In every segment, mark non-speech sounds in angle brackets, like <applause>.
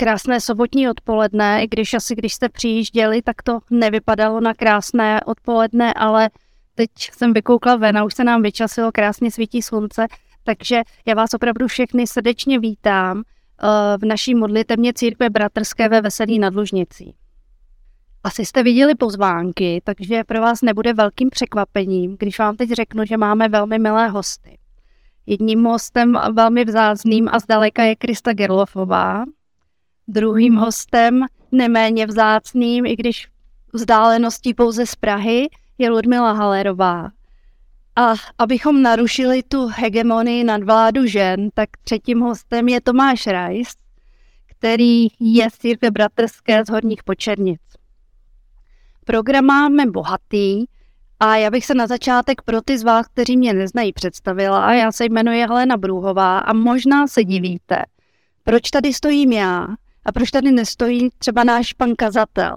krásné sobotní odpoledne, i když asi když jste přijížděli, tak to nevypadalo na krásné odpoledne, ale teď jsem vykoukla ven a už se nám vyčasilo, krásně svítí slunce, takže já vás opravdu všechny srdečně vítám uh, v naší modlitevně církve bratrské ve Veselí nad Lužnicí. Asi jste viděli pozvánky, takže pro vás nebude velkým překvapením, když vám teď řeknu, že máme velmi milé hosty. Jedním hostem velmi vzácným a zdaleka je Krista Gerlofová. Druhým hostem, neméně vzácným, i když vzdáleností pouze z Prahy, je Ludmila Halerová. A abychom narušili tu hegemonii nad vládu žen, tak třetím hostem je Tomáš Rajs, který je z církve bratrské z Horních Počernic. Program máme bohatý a já bych se na začátek pro ty z vás, kteří mě neznají, představila. Já se jmenuji Helena Brůhová a možná se divíte, proč tady stojím já a proč tady nestojí třeba náš pan kazatel.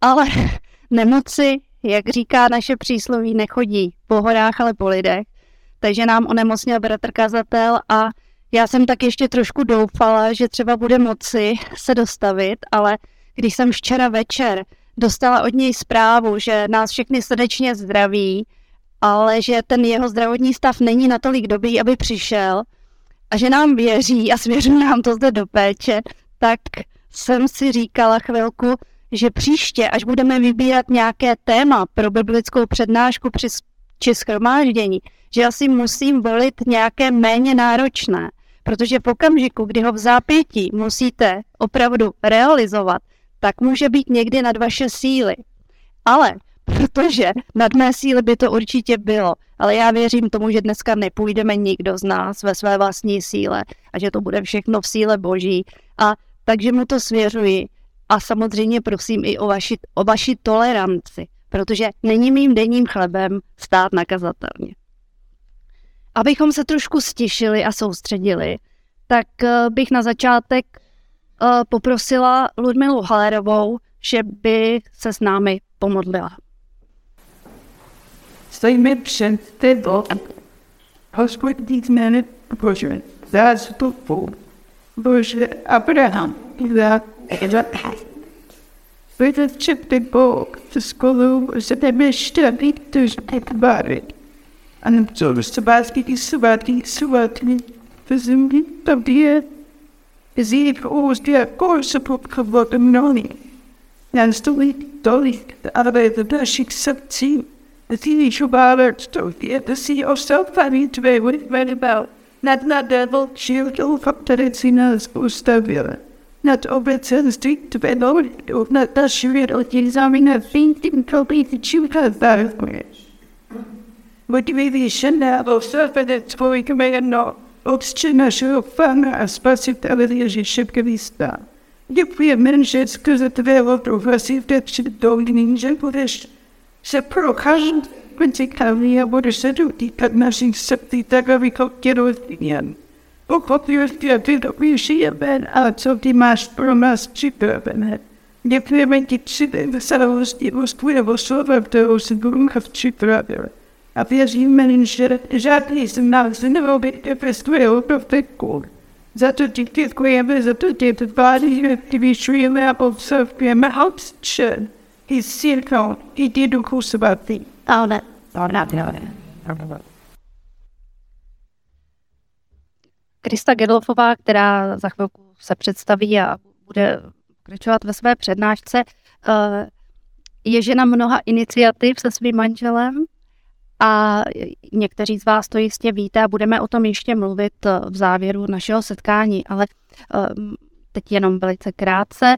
Ale <laughs> nemoci, jak říká naše přísloví, nechodí po horách, ale po lidech. Takže nám onemocněl bratr kazatel a já jsem tak ještě trošku doufala, že třeba bude moci se dostavit, ale když jsem včera večer dostala od něj zprávu, že nás všechny srdečně zdraví, ale že ten jeho zdravotní stav není natolik dobrý, aby přišel a že nám věří a svěřil nám to zde do péče, tak jsem si říkala chvilku, že příště, až budeme vybírat nějaké téma pro biblickou přednášku při, či schromáždění, že asi musím volit nějaké méně náročné, protože v okamžiku, kdy ho v zápětí musíte opravdu realizovat, tak může být někdy nad vaše síly. Ale protože nad mé síly by to určitě bylo, ale já věřím tomu, že dneska nepůjdeme nikdo z nás ve své vlastní síle a že to bude všechno v síle boží. A takže mu to svěřuji a samozřejmě prosím i o vaši, o vaši toleranci, protože není mým denním chlebem stát nakazatelně. Abychom se trošku stišili a soustředili, tak eh, bych na začátek uh, poprosila Ludmilu Halerovou, že by se s námi pomodlila. Stojíme před tebou, hospodní jméne Bože, zástupu Bush Abraham in the With a chip book, de school was a mission to get married. En zo is de basket is zo wat is zo wat the We zijn niet op die. We zien ons die koersen opgeboden nog niet. En stond ik dolly de arbeid de The Het is niet zo the De zie of zelf van die twee wordt. Be lowered of net da shivir of examina think in complete chuka that. Motivation of self and it's for we can make a no. Obsčina širofana a spasitele Ježíševke výsta. Děkuji menže skrze tvého profesí v té předdolní, že budeš se procházet princikální a budeš se dotýkat našich srdcí tak, abychom tě rozdíjen. Pochopil jsi, ty dobrý žijeme a co ty máš pro nás připravené. Děkujeme ti tři veselosti, tvojho slova, kterou si Bůh připravil a věříme, že žádný z nás neobejde bez tvého profetku. Za to ti děkujeme, za to tě dbáli, že ty vyšujeme a obsahujeme hopstčen. I církou, i ty duchu svatý. Amen. Amen. Krista Gedolfová, která za chvilku se představí a bude pokračovat ve své přednášce, eh, je žena mnoha iniciativ se svým manželem, a někteří z vás to jistě víte a budeme o tom ještě mluvit eh, v závěru našeho setkání, ale ehm, teď jenom velice krátce.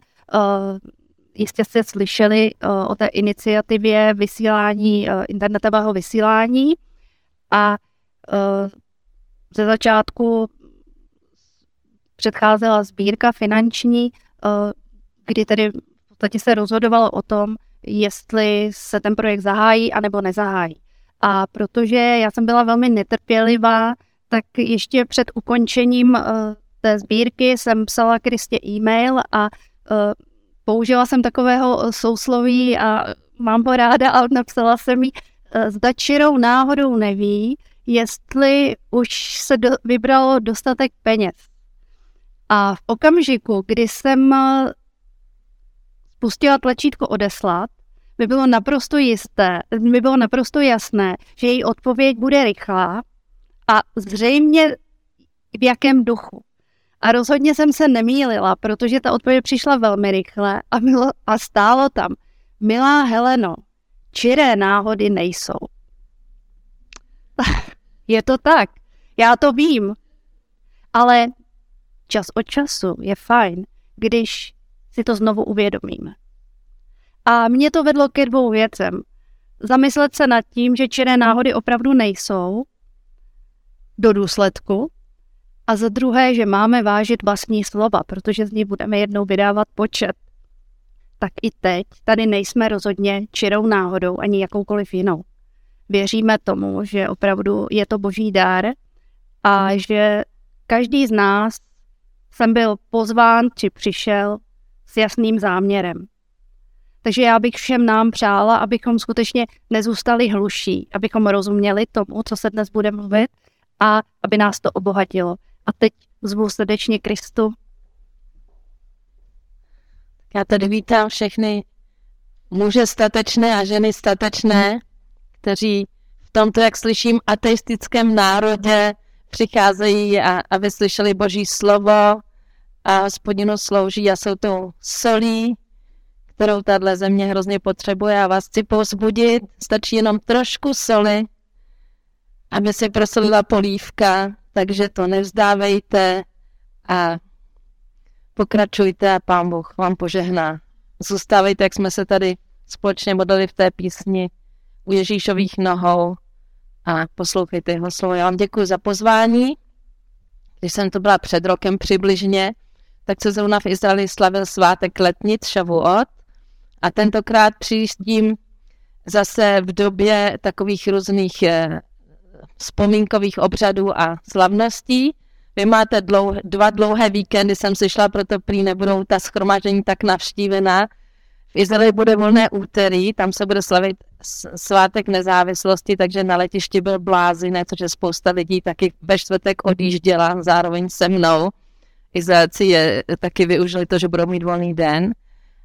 Eh, jistě jste slyšeli eh, o té iniciativě vysílání, internetového vysílání a ze začátku předcházela sbírka finanční, kdy tedy v podstatě se rozhodovalo o tom, jestli se ten projekt zahájí anebo nezahájí. A protože já jsem byla velmi netrpělivá, tak ještě před ukončením té sbírky jsem psala Kristě e-mail a použila jsem takového sousloví a mám ho ráda a napsala jsem jí, uh, zda čirou náhodou neví, jestli už se do, vybralo dostatek peněz. A v okamžiku, kdy jsem eh, spustila tlačítko odeslat, mi bylo naprosto jisté, mi bylo naprosto jasné, že její odpověď bude rychlá a zřejmě v jakém duchu. A rozhodně jsem se nemýlila, protože ta odpověď přišla velmi rychle a, bylo, a stálo tam, milá Heleno, čiré náhody nejsou. <laughs> Je to tak, já to vím, ale čas od času je fajn, když si to znovu uvědomíme. A mě to vedlo ke dvou věcem. Zamyslet se nad tím, že čiré náhody opravdu nejsou do důsledku a za druhé, že máme vážit vlastní slova, protože z ní budeme jednou vydávat počet. Tak i teď tady nejsme rozhodně čirou náhodou ani jakoukoliv jinou. Věříme tomu, že opravdu je to boží dár a že každý z nás jsem byl pozván či přišel s jasným záměrem. Takže já bych všem nám přála, abychom skutečně nezůstali hluší, abychom rozuměli tomu, co se dnes bude mluvit a aby nás to obohatilo. A teď zvu srdečně Kristu. Já tady vítám všechny muže statečné a ženy statečné, kteří v tomto, jak slyším, ateistickém národě přicházejí a aby slyšeli Boží slovo a hospodinu slouží a jsou tou solí, kterou tahle země hrozně potřebuje a vás chci povzbudit. Stačí jenom trošku soli, aby se prosolila polívka, takže to nevzdávejte a pokračujte a pán Bůh vám požehná. Zůstávejte, jak jsme se tady společně modlili v té písni u Ježíšových nohou a poslouchejte jeho slovo. Já vám děkuji za pozvání. Když jsem to byla před rokem přibližně, tak se zrovna v Izraeli slavil svátek letnic Shavuot a tentokrát přijíždím zase v době takových různých eh, vzpomínkových obřadů a slavností. Vy máte dlouh, dva dlouhé víkendy, jsem si šla, proto prý nebudou ta schromáždění tak navštívená. V Izraeli bude volné úterý, tam se bude slavit svátek nezávislosti, takže na letišti byl blázinec, což je spousta lidí taky ve čtvrtek odjížděla zároveň se mnou. Izraelci je, taky využili to, že budou mít volný den.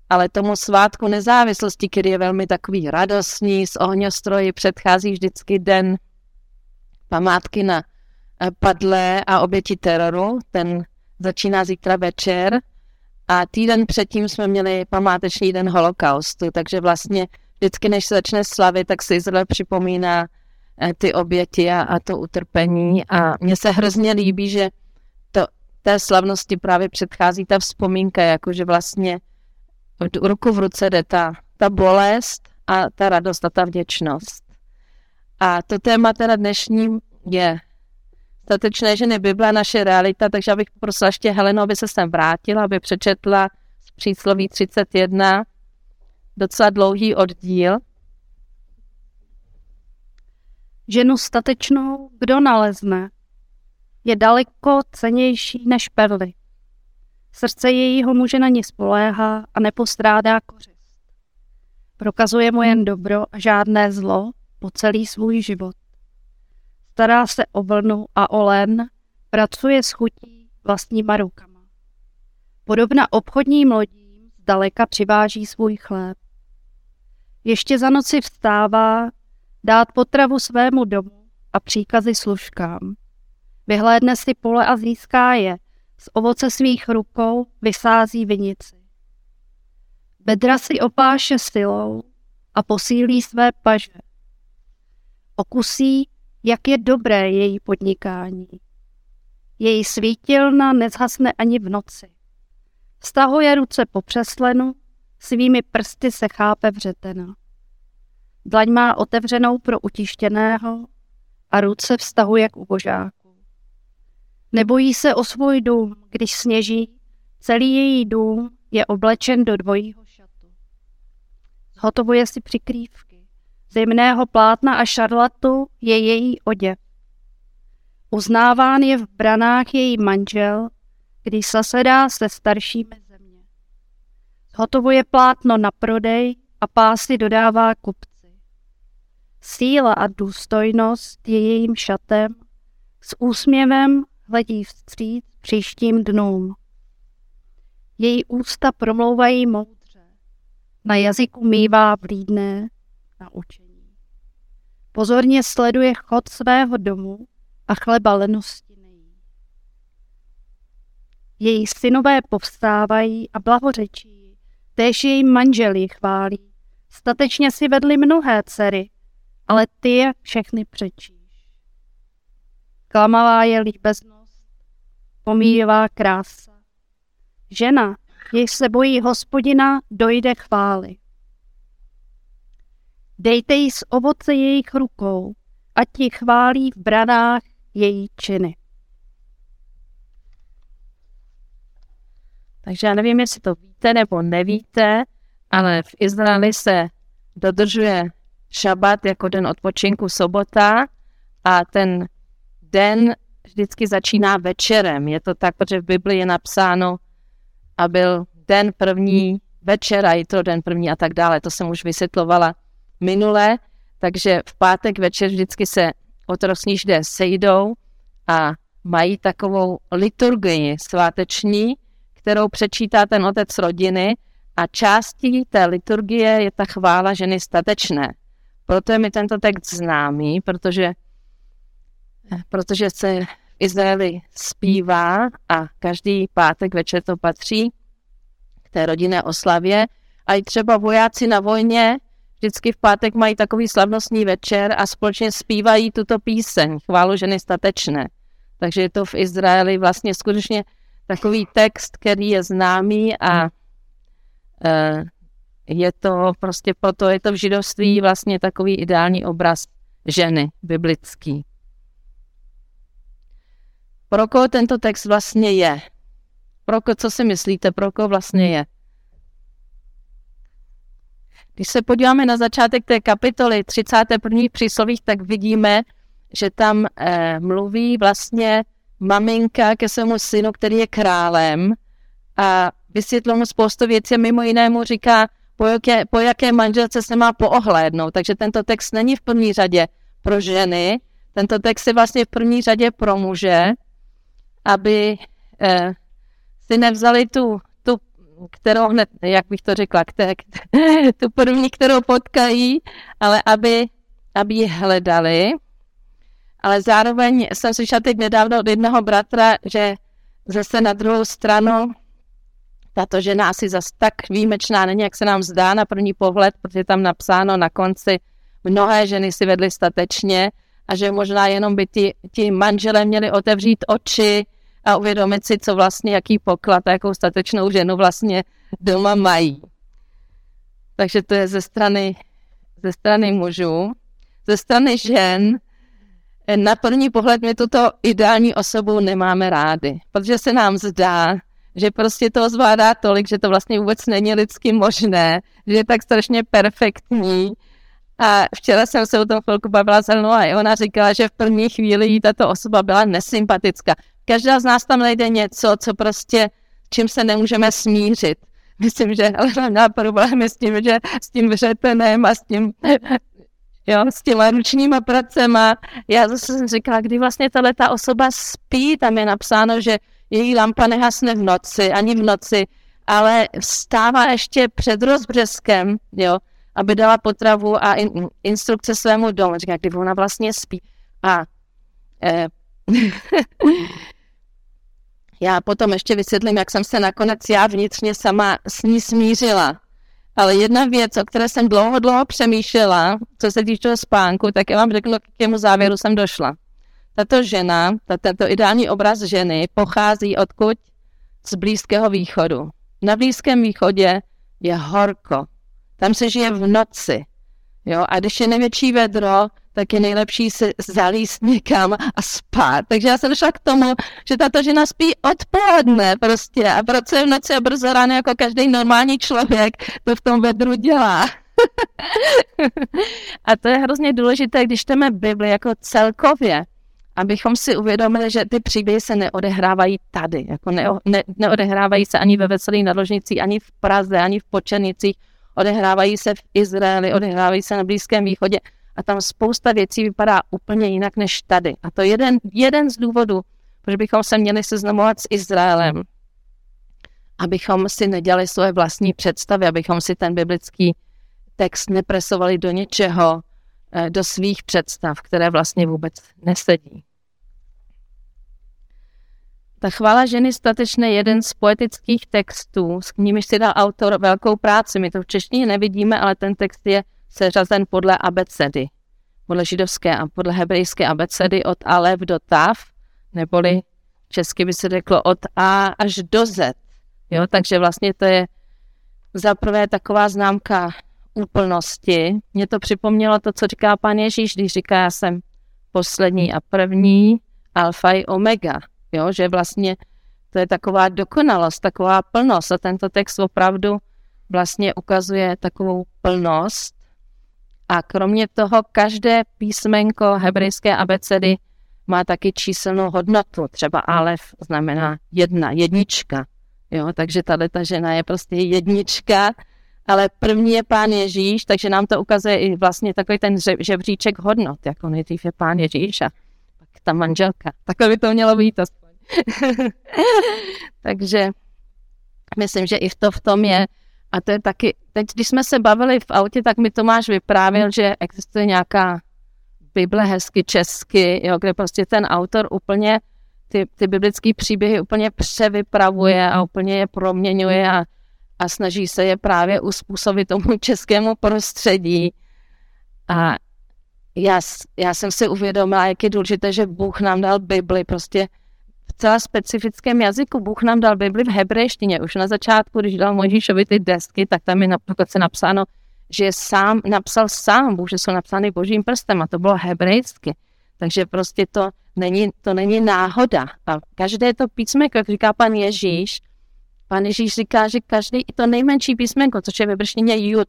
Ale tomu svátku nezávislosti, který je velmi takový radostný, s ohňostroji předchází vždycky den památky na eh, padlé a oběti teroru. Ten začíná zítra večer a týden předtím jsme měli památečný den holokaustu, takže vlastně vždycky, než se začne slavit, tak se Izrael připomíná eh, ty oběti a, a to utrpení a mně se hrozně líbí, že to, té slavnosti právě předchází ta vzpomínka, jakože vlastně ruku v ruce jde ta, ta bolest a ta radost a ta vděčnost. A to téma teda dnešním je statečné ženy Bible naše realita, takže abych poprosila ještě Helenu, aby se sem vrátila, aby přečetla z přísloví 31 docela dlouhý oddíl. Ženu statečnou kdo nalezne, je daleko cenější než perly. Srdce jejího muže na ní spoléhá a nepostrádá kořist. Prokazuje mu jen dobro a žádné zlo po celý svůj život. Stará se o vlnu a o len, pracuje s chutí vlastníma rukama. Podobna obchodním lodím zdaleka přiváží svůj chléb. Ještě za noci vstává, dát potravu svému domu a příkazy služkám. Vyhlédne si pole a získá je, z ovoce svých rukou vysází vinici. Bedra si opáše silou a posílí své paže. Okusí, jak je dobré její podnikání. Její svítilna nezhasne ani v noci. Stahuje ruce po přeslenu, svými prsty se chápe vřetena. Dlaň má otevřenou pro utištěného a ruce vztahuje k ubožáku. Nebojí se o svůj dům, když sněží, celý její dům je oblečen do dvojího šatu. Hotovuje si přikrývky. Z jemného plátna a šarlatu je její oděv. Uznáván je v branách její manžel, když zasedá se staršími země. Hotovuje plátno na prodej a pásy dodává kupci. Síla a důstojnost je jejím šatem, s úsměvem hledí vstříc příštím dnům. Její ústa promlouvají moudře, na jazyku mývá vlídné na učení. Pozorně sleduje chod svého domu a chleba lenosti nejí. Její synové povstávají a blahořečí, též její manželí chválí. Statečně si vedli mnohé dcery, ale ty je všechny přečíš. Klamavá je líbeznost, pomíjivá krása. Žena, jež se bojí hospodina, dojde chvály. Dejte jí z ovoce jejich rukou, ať ti chválí v branách její činy. Takže já nevím, jestli to víte nebo nevíte, ale v Izraeli se dodržuje šabat jako den odpočinku sobota a ten den vždycky začíná večerem. Je to tak, protože v Bibli je napsáno a byl den první večer a to den první a tak dále. To jsem už vysvětlovala minule, takže v pátek večer vždycky se otrosní židé sejdou a mají takovou liturgii sváteční, kterou přečítá ten otec rodiny a částí té liturgie je ta chvála ženy statečné. Proto je mi tento text známý, protože, protože se v Izraeli zpívá a každý pátek večer to patří k té rodinné oslavě. A i třeba vojáci na vojně vždycky v pátek mají takový slavnostní večer a společně zpívají tuto píseň, chválu ženy statečné. Takže je to v Izraeli vlastně skutečně takový text, který je známý a e, je to prostě proto, je to v židovství vlastně takový ideální obraz ženy, biblický. Pro koho tento text vlastně je? Pro koho, co si myslíte, pro koho vlastně je? Když se podíváme na začátek té kapitoly 31. příslovích, tak vidíme, že tam eh, mluví vlastně maminka ke svému synu, který je králem a vysvětlil mu spoustu věcí a mimo jiné mu říká, po jaké, po jaké manželce se má poohlédnout. Takže tento text není v první řadě pro ženy, tento text je vlastně v první řadě pro muže, aby eh, si nevzali tu kterou hned, jak bych to řekla, které, tu první, kterou potkají, ale aby, aby ji hledali. Ale zároveň jsem slyšela teď nedávno od jednoho bratra, že zase na druhou stranu tato žena asi zase tak výjimečná není, jak se nám zdá na první pohled, protože tam napsáno na konci, mnohé ženy si vedly statečně a že možná jenom by ti, ti manželé měli otevřít oči, a uvědomit si, co vlastně, jaký poklad a jakou statečnou ženu vlastně doma mají. Takže to je ze strany, ze strany mužů. Ze strany žen na první pohled my tuto ideální osobu nemáme rády, protože se nám zdá, že prostě to zvládá tolik, že to vlastně vůbec není lidsky možné, že je tak strašně perfektní. A včera jsem se o tom chvilku bavila s a ona říkala, že v první chvíli jí tato osoba byla nesympatická každá z nás tam najde něco, co prostě, čím se nemůžeme smířit. Myslím, že ale měla problémy s tím, že s tím vřetenem a s tím, <laughs> jo, s těma ručníma pracema. Já zase jsem říkala, kdy vlastně tahle ta osoba spí, tam je napsáno, že její lampa nehasne v noci, ani v noci, ale vstává ještě před rozbřeskem, jo, aby dala potravu a in, instrukce svému domu. Říká, kdy ona vlastně spí. A eh, <laughs> Já potom ještě vysvětlím, jak jsem se nakonec já vnitřně sama s ní smířila. Ale jedna věc, o které jsem dlouho, dlouho přemýšlela, co se týče spánku, tak já vám řeknu, k jakému závěru jsem došla. Tato žena, tento ideální obraz ženy pochází odkud? Z Blízkého východu. Na Blízkém východě je horko. Tam se žije v noci. Jo? A když je největší vedro, tak je nejlepší se zalíst někam a spát. Takže já jsem došla k tomu, že tato žena spí odpoledne prostě a pracuje v noci a brzo ráno jako každý normální člověk to v tom vedru dělá. <laughs> a to je hrozně důležité, když čteme Bibli jako celkově, abychom si uvědomili, že ty příběhy se neodehrávají tady, jako ne, ne, neodehrávají se ani ve Veselých nadložnicích, ani v Praze, ani v Počenicích, odehrávají se v Izraeli, odehrávají se na Blízkém východě a tam spousta věcí vypadá úplně jinak než tady. A to je jeden, jeden z důvodů, proč bychom se měli seznamovat s Izraelem. abychom si nedělali svoje vlastní představy, abychom si ten biblický text nepresovali do něčeho, eh, do svých představ, které vlastně vůbec nesedí. Ta chvála ženy statečné je jeden z poetických textů, s nimiž si dal autor velkou práci. My to v češtině nevidíme, ale ten text je seřazen podle abecedy, podle židovské a podle hebrejské abecedy od Alef do Tav, neboli česky by se řeklo od A až do Z. Jo, takže vlastně to je za prvé taková známka úplnosti. Mě to připomnělo to, co říká pan Ježíš, když říká, já jsem poslední a první, alfa i omega. Jo, že vlastně to je taková dokonalost, taková plnost a tento text opravdu vlastně ukazuje takovou plnost a kromě toho každé písmenko hebrejské abecedy má taky číselnou hodnotu. Třeba Alef znamená jedna, jednička. Jo, takže tahle ta žena je prostě jednička, ale první je pán Ježíš, takže nám to ukazuje i vlastně takový ten žebříček hodnot, jako nejdřív je pán Ježíš a pak ta manželka. Takhle by to mělo být aspoň. <laughs> takže myslím, že i v to v tom je. A to je taky, teď když jsme se bavili v autě, tak mi Tomáš vyprávěl, že existuje nějaká Bible hezky česky, jo, kde prostě ten autor úplně ty, ty biblické příběhy úplně převypravuje a úplně je proměňuje a, a snaží se je právě uspůsobit tomu českému prostředí. A já, já jsem si uvědomila, jak je důležité, že Bůh nám dal Bibli prostě celá specifickém jazyku. Bůh nám dal Bibli v hebrejštině. Už na začátku, když dal Mojžíšovi ty desky, tak tam je dokonce napsáno, že je sám, napsal sám Bůh, že jsou napsány božím prstem a to bylo hebrejsky. Takže prostě to není, to není náhoda. A každé to písmenko, jak říká pan Ježíš, pan Ježíš říká, že každý, i to nejmenší písmenko, což je ve jud,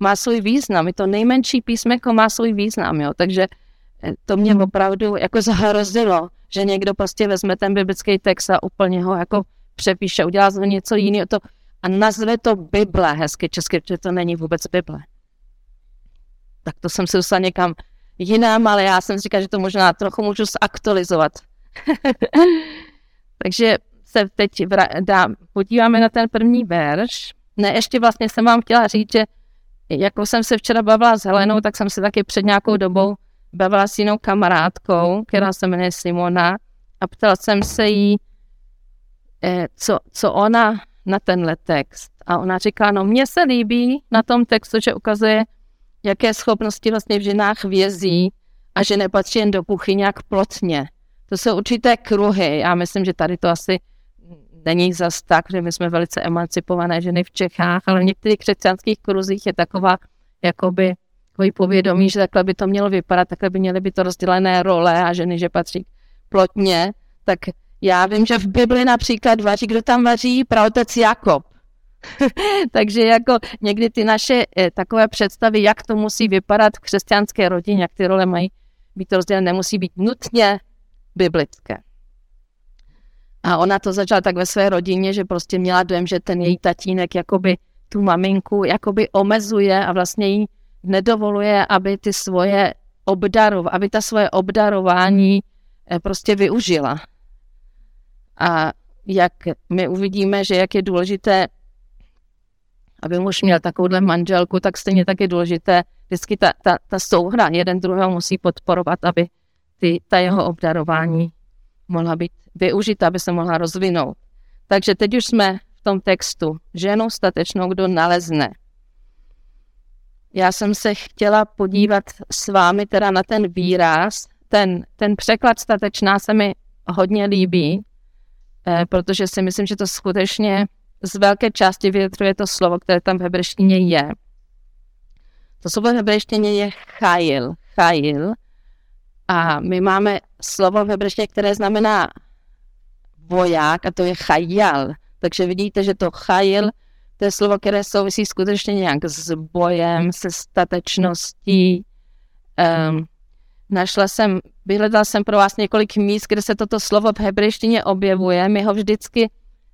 má svůj význam. I to nejmenší písmenko má svůj význam, jo. Takže to mě opravdu jako zahrozilo, že někdo prostě vezme ten biblický text a úplně ho jako přepíše, udělá z něco jiného to, a nazve to Bible hezky česky, protože to není vůbec Bible. Tak to jsem se dostala někam jinam, ale já jsem říkal, že to možná trochu můžu zaktualizovat. <laughs> Takže se teď vra- dá, podíváme na ten první verš. Ne, ještě vlastně jsem vám chtěla říct, že jako jsem se včera bavila s Helenou, tak jsem se taky před nějakou dobou bavila s jinou kamarádkou, která se jmenuje Simona a ptala jsem se jí, eh, co, co ona na tenhle text. A ona říká, no mně se líbí na tom textu, že ukazuje, jaké schopnosti vlastně v ženách vězí a že nepatří jen do kuchyně jak plotně. To jsou určité kruhy. Já myslím, že tady to asi není zas tak, že my jsme velice emancipované ženy v Čechách, ale v některých křesťanských kruzích je taková jakoby takový povědomí, že takhle by to mělo vypadat, takhle by měly být to rozdělené role a ženy, že patří plotně, tak já vím, že v Bibli například vaří, kdo tam vaří, pravotec Jakob. <laughs> Takže jako někdy ty naše eh, takové představy, jak to musí vypadat v křesťanské rodině, jak ty role mají být rozdělené, nemusí být nutně biblické. A ona to začala tak ve své rodině, že prostě měla dojem, že ten její tatínek jakoby tu maminku jakoby omezuje a vlastně jí nedovoluje, aby ty svoje obdarov, aby ta svoje obdarování eh, prostě využila. A jak my uvidíme, že jak je důležité aby muž měl takovouhle manželku, tak stejně tak je důležité vždycky ta, ta, ta souhra jeden druhého musí podporovat, aby ty, ta jeho obdarování mohla být využita, aby se mohla rozvinout. Takže teď už jsme v tom textu. Ženu statečnou, kdo nalezne. Já jsem se chtěla podívat s vámi teda na ten výraz. Ten, ten překlad statečná se mi hodně líbí, eh, protože si myslím, že to skutečně z velké části vyjadřuje to slovo, které tam v hebrejštině je. To slovo v hebrejštině je chajil, chajil. A my máme slovo v hebrejštině, které znamená voják a to je chajal. Takže vidíte, že to chajil, to je slovo, které souvisí skutečně nějak s bojem, se statečností. Um, našla jsem, vyhledala jsem pro vás několik míst, kde se toto slovo v hebrejštině objevuje. My ho vždycky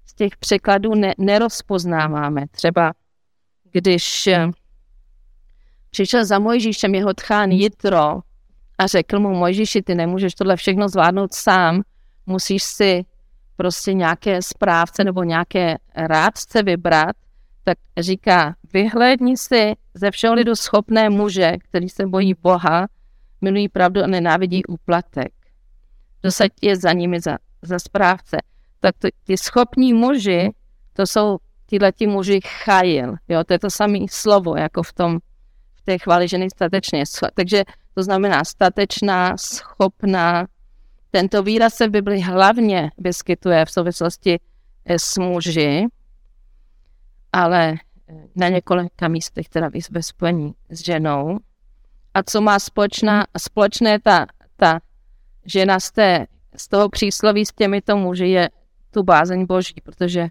z těch překladů ne, nerozpoznáváme. Třeba když eh, přišel za Mojžíšem jeho tchán Jitro a řekl mu, Mojžíši, ty nemůžeš tohle všechno zvládnout sám, musíš si prostě nějaké správce nebo nějaké rádce vybrat, tak říká, vyhlédni si ze všeho lidu schopné muže, který se bojí Boha, milují pravdu a nenávidí úplatek. Dosaď je za nimi za, za správce. Tak to, ty schopní muži, to jsou tyhle ti muži chajil. Jo? To je to samé slovo, jako v tom v té chváli ženy statečně. Takže to znamená statečná, schopná. Tento výraz se v Bibli hlavně vyskytuje v souvislosti s muži, ale na několika místech, teda ve spojení s ženou. A co má společná, společné ta, ta žena z, té, z toho přísloví s těmito muži je tu bázeň boží, protože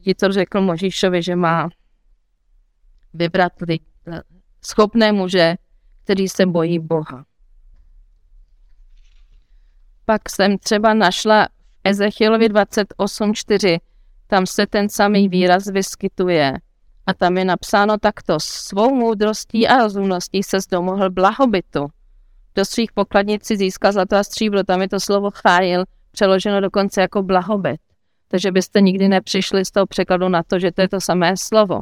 ti to řekl Možíšovi, že má vybrat schopné muže, který se bojí Boha. Pak jsem třeba našla v Ezechielovi 28.4, tam se ten samý výraz vyskytuje. A tam je napsáno takto, svou moudrostí a rozumností se zdomohl blahobytu. Do svých pokladnic si získal zlato a stříbro, tam je to slovo chájil, přeloženo dokonce jako blahobyt. Takže byste nikdy nepřišli z toho překladu na to, že to je to samé slovo.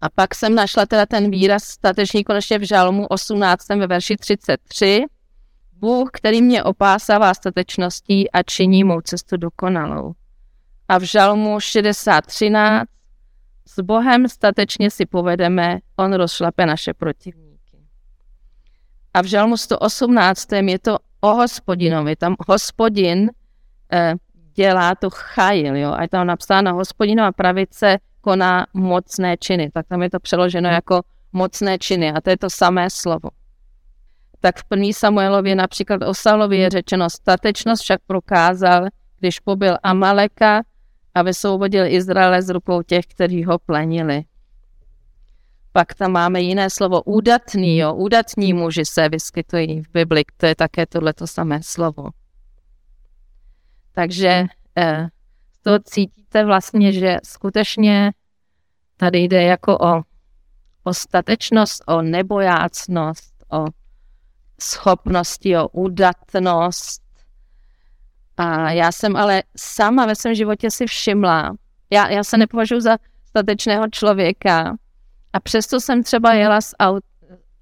A pak jsem našla teda ten výraz stateční konečně v žalmu 18. ve verši 33. Bůh, který mě opásává statečností a činí mou cestu dokonalou. A v žalmu 60.13. S Bohem statečně si povedeme, on rozšlape naše protivníky. A v žalmu 118. je to o hospodinovi. Tam hospodin eh, dělá to chajil, jo. A je tam napsáno hospodinova pravice koná mocné činy. Tak tam je to přeloženo jako mocné činy a to je to samé slovo. Tak v 1. Samuelově například o Saulovi je řečeno, statečnost však prokázal, když pobyl Amaleka a vysvobodil Izraele z rukou těch, kteří ho plenili. Pak tam máme jiné slovo údatný, jo. Údatní muži se vyskytují v Bibli, to je také tohleto samé slovo. Takže eh, toho cítíte vlastně, že skutečně tady jde jako o, o statečnost, o nebojácnost, o schopnosti, o údatnost. A já jsem ale sama ve svém životě si všimla, já, já se nepovažuji za statečného člověka. A přesto jsem třeba jela s aut,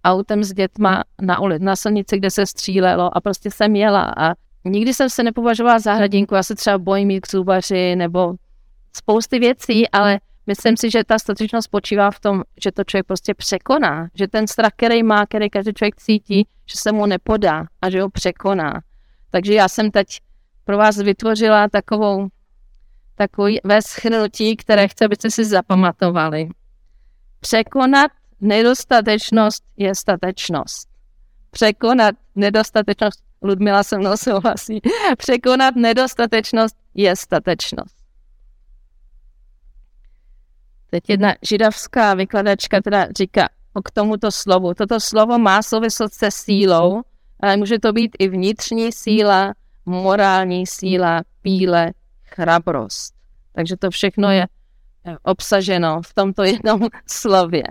autem s dětma na ulici, na silnici, kde se střílelo a prostě jsem jela. A nikdy jsem se nepovažovala za hrdinku, já se třeba bojím jít k zubaři nebo spousty věcí, ale myslím si, že ta statečnost spočívá v tom, že to člověk prostě překoná, že ten strach, který má, který každý člověk cítí, že se mu nepodá a že ho překoná. Takže já jsem teď pro vás vytvořila takovou takový ve schrnutí, které chci, abyste si zapamatovali. Překonat nedostatečnost je statečnost. Překonat nedostatečnost Ludmila se mnou souhlasí. <laughs> Překonat nedostatečnost je statečnost. Teď jedna židovská vykladačka teda říká k tomuto slovu. Toto slovo má souvislost se sílou, ale může to být i vnitřní síla, morální síla, píle, chrabrost. Takže to všechno je obsaženo v tomto jednom <laughs> slově.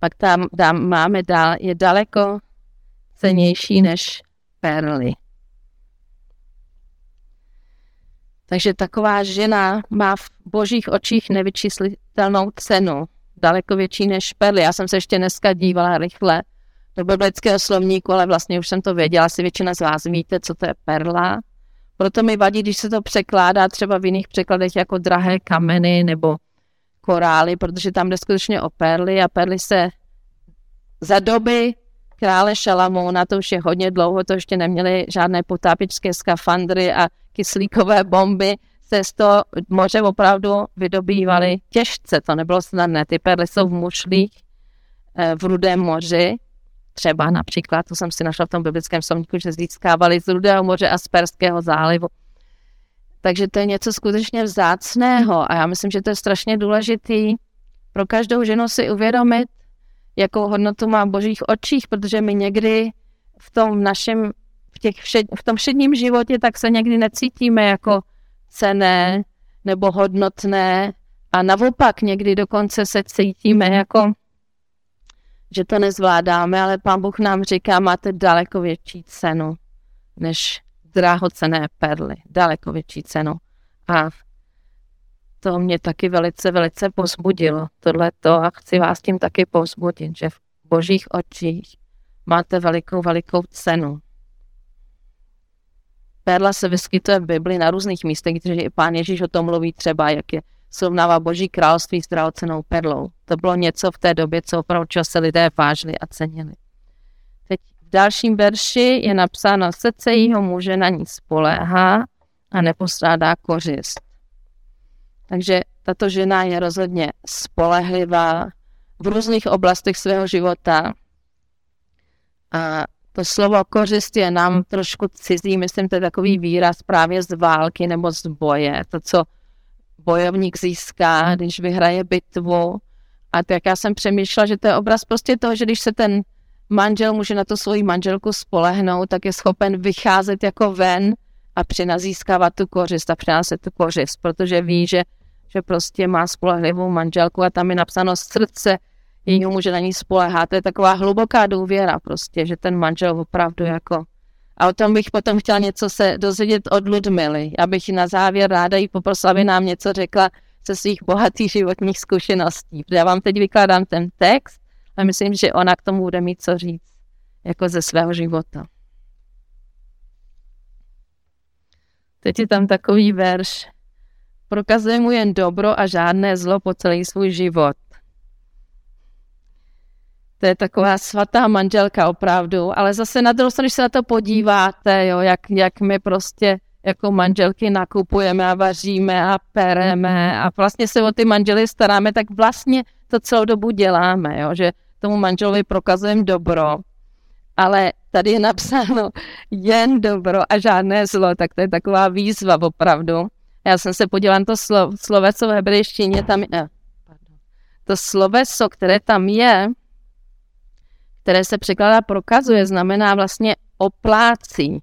Pak tam, tam máme dál, je daleko cenější než perly. Takže taková žena má v božích očích nevyčíslitelnou cenu, daleko větší než perly. Já jsem se ještě dneska dívala rychle do biblického slovníku, ale vlastně už jsem to věděla, asi většina z vás víte, co to je perla. Proto mi vadí, když se to překládá třeba v jiných překladech jako drahé kameny nebo korály, protože tam jde skutečně o perly a perly se za doby krále Šalamouna, to už je hodně dlouho, to ještě neměli žádné potápičské skafandry a kyslíkové bomby, se z toho moře opravdu vydobývaly těžce, to nebylo snadné. Ty perly jsou v mušlích eh, v Rudém moři, třeba například, to jsem si našla v tom biblickém slovníku, že získávali z Rudého moře a z Perského zálivu. Takže to je něco skutečně vzácného a já myslím, že to je strašně důležitý pro každou ženu si uvědomit, jakou hodnotu má v božích očích, protože my někdy v tom našem, v, těch všed, v tom všedním životě, tak se někdy necítíme jako cené nebo hodnotné a naopak někdy dokonce se cítíme jako, že to nezvládáme, ale pán Bůh nám říká, máte daleko větší cenu než drahocené perly, daleko větší cenu. A to mě taky velice, velice pozbudilo, tohleto a chci vás tím taky pozbudit, že v božích očích máte velikou, velikou cenu. Perla se vyskytuje v Bibli na různých místech, protože i pán Ježíš o tom mluví třeba, jak je srovnává boží království s drahocenou perlou. To bylo něco v té době, co opravdu se lidé vážili a cenili. Teď v dalším verši je napsáno, srdce jího muže na ní spoléhá a nepostrádá kořist. Takže tato žena je rozhodně spolehlivá v různých oblastech svého života. A to slovo kořist je nám trošku cizí, myslím, to je takový výraz právě z války nebo z boje. To, co bojovník získá, když vyhraje bitvu. A tak já jsem přemýšlela, že to je obraz prostě toho, že když se ten manžel může na to svoji manželku spolehnout, tak je schopen vycházet jako ven a přinazískávat tu kořist a přinášet tu kořist, protože ví, že, že prostě má spolehlivou manželku a tam je napsáno srdce jejího může na ní spolehá. To je taková hluboká důvěra prostě, že ten manžel opravdu jako a o tom bych potom chtěla něco se dozvědět od Ludmily. Já bych na závěr ráda jí poprosila, aby nám něco řekla ze svých bohatých životních zkušeností. Já vám teď vykládám ten text a myslím, že ona k tomu bude mít co říct, jako ze svého života. Teď je tam takový verš. Prokazuje mu jen dobro a žádné zlo po celý svůj život. To je taková svatá manželka opravdu, ale zase na druhou stranu, když se na to podíváte, jo, jak, jak my prostě jako manželky nakupujeme a vaříme a pereme a vlastně se o ty manžely staráme, tak vlastně to celou dobu děláme, jo, že tomu manželovi prokazujeme dobro, ale tady je napsáno jen dobro a žádné zlo, tak to je taková výzva opravdu. Já jsem se podívala na to slo, sloveso v hebrejštině, tam je, to sloveso, které tam je, které se překládá prokazuje, znamená vlastně oplácí.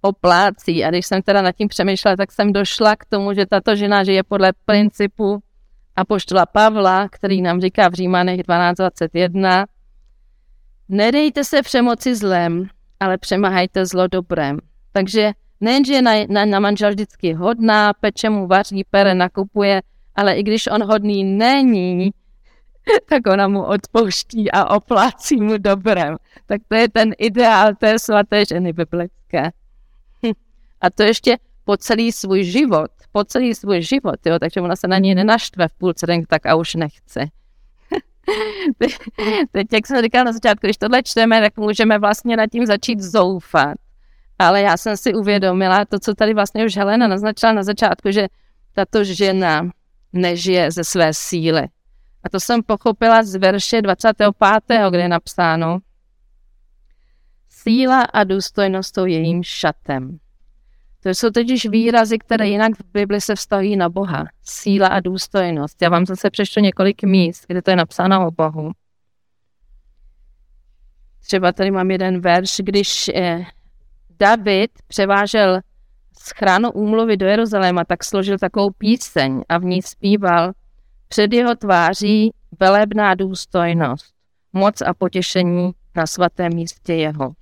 Oplácí. A když jsem teda nad tím přemýšlela, tak jsem došla k tomu, že tato žena žije podle principu apoštola Pavla, který nám říká v Římanech 12.21. Nedejte se přemoci zlem, ale přemahajte zlo dobrem. Takže nejenže je na, na, na manžel vždycky hodná, peče mu vaří, pere, nakupuje, ale i když on hodný není, <laughs> tak ona mu odpouští a oplácí mu dobrem. Tak to je ten ideál té svaté ženy biblické. <laughs> A to ještě po celý svůj život, po celý svůj život, jo, takže ona se na něj nenaštve v půlce den, tak a už nechce. <laughs> Teď, jak jsem říkal na začátku, když tohle čteme, tak můžeme vlastně nad tím začít zoufat. Ale já jsem si uvědomila to, co tady vlastně už Helena naznačila na začátku, že tato žena nežije ze své síly. A to jsem pochopila z verše 25., kde je napsáno Síla a důstojnost jsou jejím šatem. To jsou totiž výrazy, které jinak v Bibli se vztahují na Boha. Síla a důstojnost. Já vám zase přečtu několik míst, kde to je napsáno o Bohu. Třeba tady mám jeden verš, když eh, David převážel z chránu úmluvy do Jeruzaléma, tak složil takovou píseň a v ní zpíval před jeho tváří velebná důstojnost, moc a potěšení na svatém místě jeho.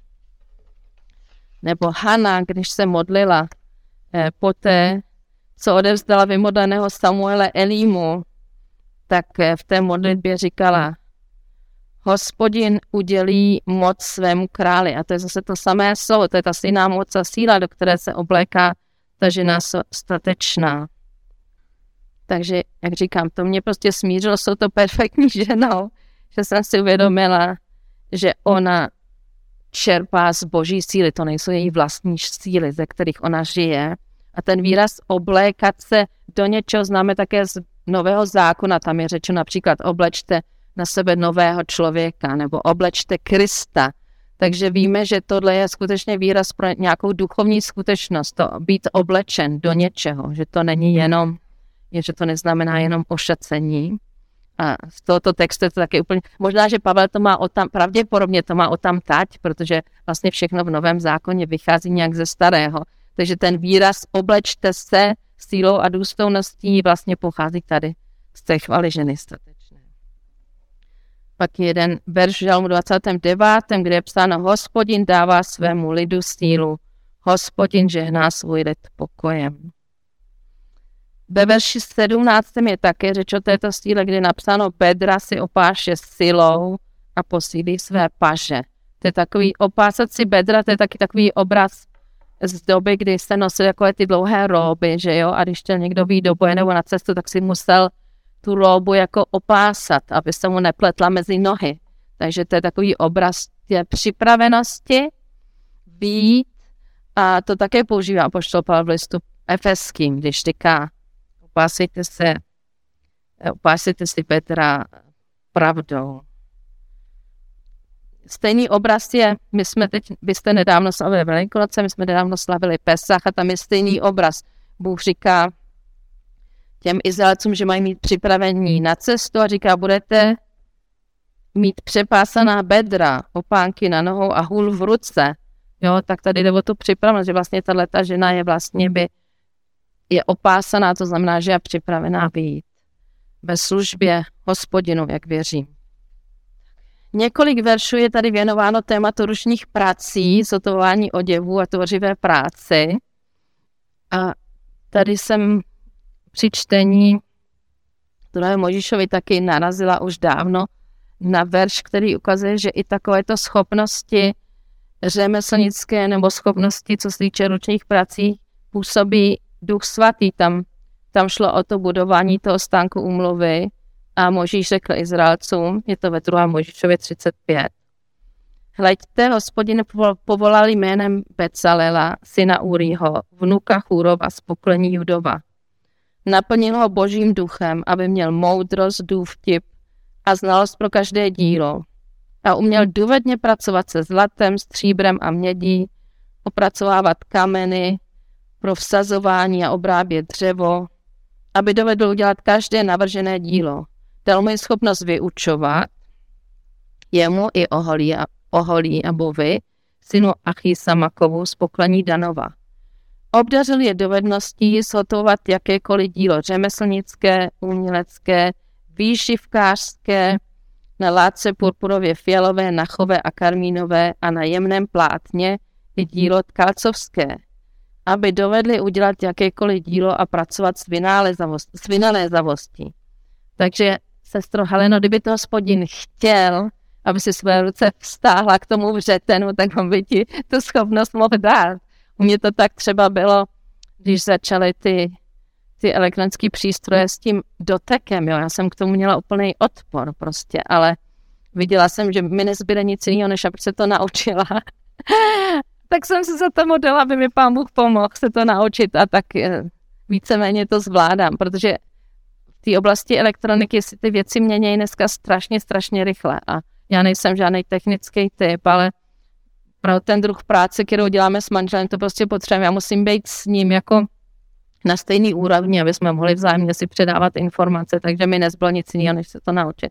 Nebo Hana, když se modlila eh, poté, co odevzdala vymodleného Samuele Elímu, tak eh, v té modlitbě říkala, hospodin udělí moc svému králi. A to je zase to samé slovo, to je ta stejná moc a síla, do které se obléká ta žena statečná. Takže, jak říkám, to mě prostě smířilo jsou to perfektní <laughs> ženou, že jsem si uvědomila, že ona čerpá z boží síly, to nejsou její vlastní síly, ze kterých ona žije. A ten výraz oblékat se do něčeho známe také z nového zákona, tam je řečeno například oblečte na sebe nového člověka nebo oblečte Krista. Takže víme, že tohle je skutečně výraz pro nějakou duchovní skutečnost, to být oblečen do něčeho, že to není jenom je, že to neznamená jenom ošacení. A z tohoto textu je to taky úplně, možná, že Pavel to má o tam, pravděpodobně to má o tam tať, protože vlastně všechno v Novém zákoně vychází nějak ze starého. Takže ten výraz oblečte se sílou a důstojností vlastně pochází tady z té chvaly ženy statečné. Pak je jeden verš žalmu 29., kde je psáno Hospodin dává svému lidu sílu, Hospodin žehná svůj lid pokojem. Ve verši 17 je také řeč o této stíle, kdy je napsáno Bedra si opáše silou a posílí své paže. To je takový opásat si bedra, to je taky takový obraz z doby, kdy se nosili jako ty dlouhé róby, že jo, a když chtěl někdo výjít do boje nebo na cestu, tak si musel tu róbu jako opásat, aby se mu nepletla mezi nohy. Takže to je takový obraz té připravenosti, být a to také používá poštol Pavel v listu efeským, když říká, opásejte se, opásejte si Petra pravdou. Stejný obraz je, my jsme teď, vy jste nedávno slavili Velikonoce, my jsme nedávno slavili Pesach a tam je stejný obraz. Bůh říká těm Izraelcům, že mají mít připravení na cestu a říká, budete mít přepásaná bedra, opánky na nohou a hůl v ruce. Jo, tak tady jde o tu připravenost, že vlastně tato žena je vlastně by je opásaná, to znamená, že je připravená být ve službě hospodinu, jak věřím. Několik veršů je tady věnováno tématu ručních prací, zotování oděvů a tvořivé práci. A tady jsem při čtení druhé Možišovi taky narazila už dávno na verš, který ukazuje, že i takovéto schopnosti řemeslnické nebo schopnosti, co se týče ručních prací, působí duch svatý. Tam, tam šlo o to budování toho stánku umluvy a Možíš řekl Izraelcům, je to ve 2. Možíšově 35, Hleďte, hospodin povolal jménem Becalela, syna Úrýho, vnuka Chůrova z pokolení Judova. Naplnil ho božím duchem, aby měl moudrost, důvtip a znalost pro každé dílo. A uměl důvedně pracovat se zlatem, stříbrem a mědí, opracovávat kameny pro vsazování a obrábět dřevo, aby dovedl udělat každé navržené dílo. Dal mu schopnost vyučovat, jemu i oholí a, oholí a bovy, synu Achisamakovu z poklení Danova. Obdařil je dovedností zhotovat jakékoliv dílo řemeslnické, umělecké, výšivkářské, na látce purpurově fialové, nachové a karmínové a na jemném plátně i dílo tkalcovské, aby dovedli udělat jakékoliv dílo a pracovat s, s vynalézavostí. Takže, sestro Heleno, kdyby to hospodin chtěl, aby si své ruce vstáhla k tomu vřetenu, tak on by ti tu schopnost mohl dát. U mě to tak třeba bylo, když začaly ty, ty elektronické přístroje s tím dotekem, jo. Já jsem k tomu měla úplný odpor prostě, ale viděla jsem, že mi nezbyde nic jiného, než aby se to naučila. Tak jsem se za to modela, aby mi pán Bůh pomohl se to naučit a tak eh, víceméně to zvládám, protože v té oblasti elektroniky si ty věci mění dneska strašně, strašně rychle a já nejsem žádný technický typ, ale pro ten druh práce, kterou děláme s manželem, to prostě potřebujeme. Já musím být s ním jako na stejný úrovni, aby jsme mohli vzájemně si předávat informace, takže mi nezbylo nic jiného, než se to naučit.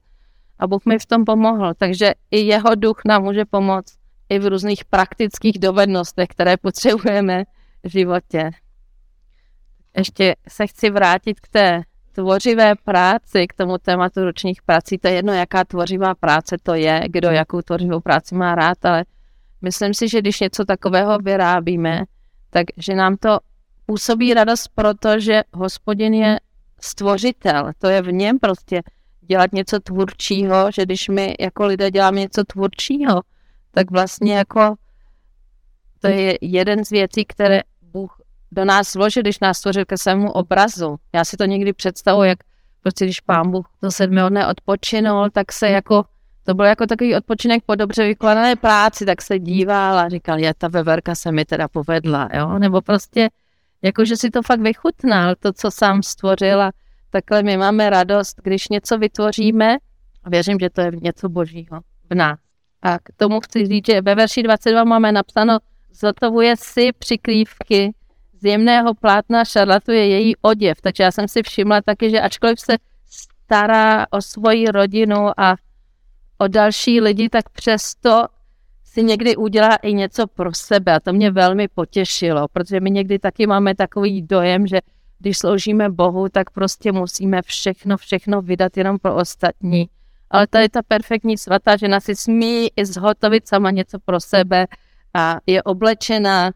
A Bůh mi v tom pomohl, takže i jeho duch nám může pomoct i v různých praktických dovednostech, které potřebujeme v životě. Ještě se chci vrátit k té tvořivé práci, k tomu tématu ročních prací. To je jedno, jaká tvořivá práce to je, kdo jakou tvořivou práci má rád, ale myslím si, že když něco takového vyrábíme, tak že nám to působí radost, protože hospodin je stvořitel. To je v něm prostě dělat něco tvůrčího, že když my jako lidé děláme něco tvůrčího, tak vlastně jako to je jeden z věcí, které Bůh do nás vložil, když nás stvořil ke svému obrazu. Já si to někdy představuji, jak prostě když pán Bůh do sedmého dne odpočinul, tak se jako, to byl jako takový odpočinek po dobře vykonané práci, tak se díval a říkal, je ta veverka se mi teda povedla, jo, nebo prostě jako, že si to fakt vychutnal, to, co sám stvořil a takhle my máme radost, když něco vytvoříme a věřím, že to je něco božího v nás. A k tomu chci říct, že ve verši 22 máme napsáno, zotovuje si přikrývky z jemného plátna šarlatuje její oděv. Takže já jsem si všimla taky, že ačkoliv se stará o svoji rodinu a o další lidi, tak přesto si někdy udělá i něco pro sebe a to mě velmi potěšilo, protože my někdy taky máme takový dojem, že když sloužíme Bohu, tak prostě musíme všechno, všechno vydat jenom pro ostatní. Ale tady ta perfektní svatá žena si smí i zhotovit sama něco pro sebe a je oblečena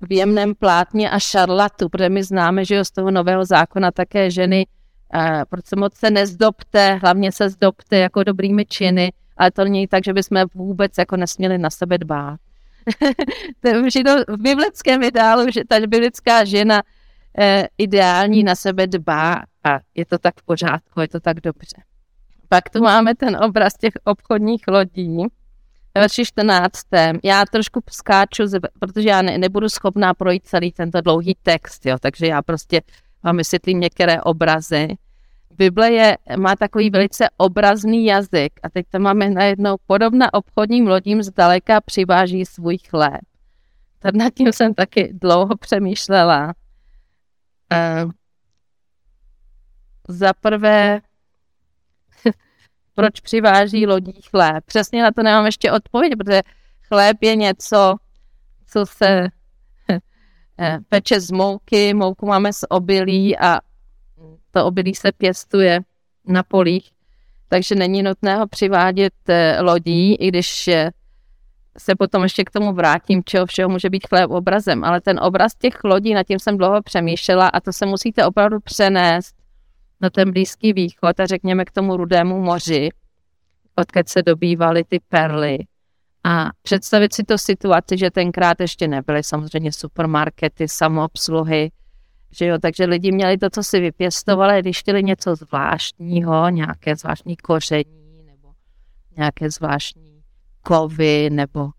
v jemném plátně a šarlatu, protože my známe, že jo, z toho nového zákona také ženy, uh, proč se moc se nezdobte, hlavně se zdobte jako dobrými činy, ale to není tak, že bychom vůbec jako nesměli na sebe dbát. <laughs> v biblickém ideálu, že ta biblická žena eh, ideální na sebe dbá a je to tak v pořádku, je to tak dobře. Pak tu máme ten obraz těch obchodních lodí. Ve verši 14. Já trošku skáču, protože já ne, nebudu schopná projít celý tento dlouhý text, jo, takže já prostě vám vysvětlím některé obrazy. Bible je, má takový velice obrazný jazyk a teď tam máme najednou podobná obchodním lodím zdaleka přiváží svůj chléb. Tak nad tím jsem taky dlouho přemýšlela. Uh, za prvé, proč přiváží lodí chléb? Přesně na to nemám ještě odpověď, protože chléb je něco, co se <laughs> eh, peče z mouky, mouku máme z obilí a to obilí se pěstuje na polích, takže není nutné ho přivádět eh, lodí, i když se potom ještě k tomu vrátím, čeho všeho může být chléb obrazem, ale ten obraz těch lodí, nad tím jsem dlouho přemýšlela a to se musíte opravdu přenést na ten Blízký východ a řekněme k tomu Rudému moři, odkud se dobývaly ty perly. A představit si to situaci, že tenkrát ještě nebyly samozřejmě supermarkety, samoobsluhy, že jo, takže lidi měli to, co si vypěstovali, když chtěli něco zvláštního, nějaké zvláštní koření nebo nějaké zvláštní kovy nebo,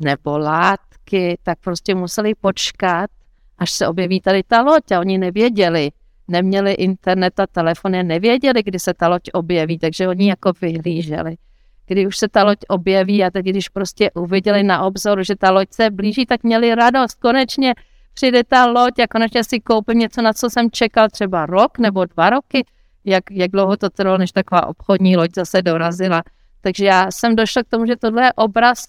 nebo látky, tak prostě museli počkat, až se objeví tady ta loď a oni nevěděli, neměli internet a telefony, nevěděli, kdy se ta loď objeví, takže oni jako vyhlíželi. Kdy už se ta loď objeví a teď, když prostě uviděli na obzoru, že ta loď se blíží, tak měli radost. Konečně přijde ta loď a konečně si koupím něco, na co jsem čekal třeba rok nebo dva roky, jak, jak dlouho to trvalo, než taková obchodní loď zase dorazila. Takže já jsem došla k tomu, že tohle je obraz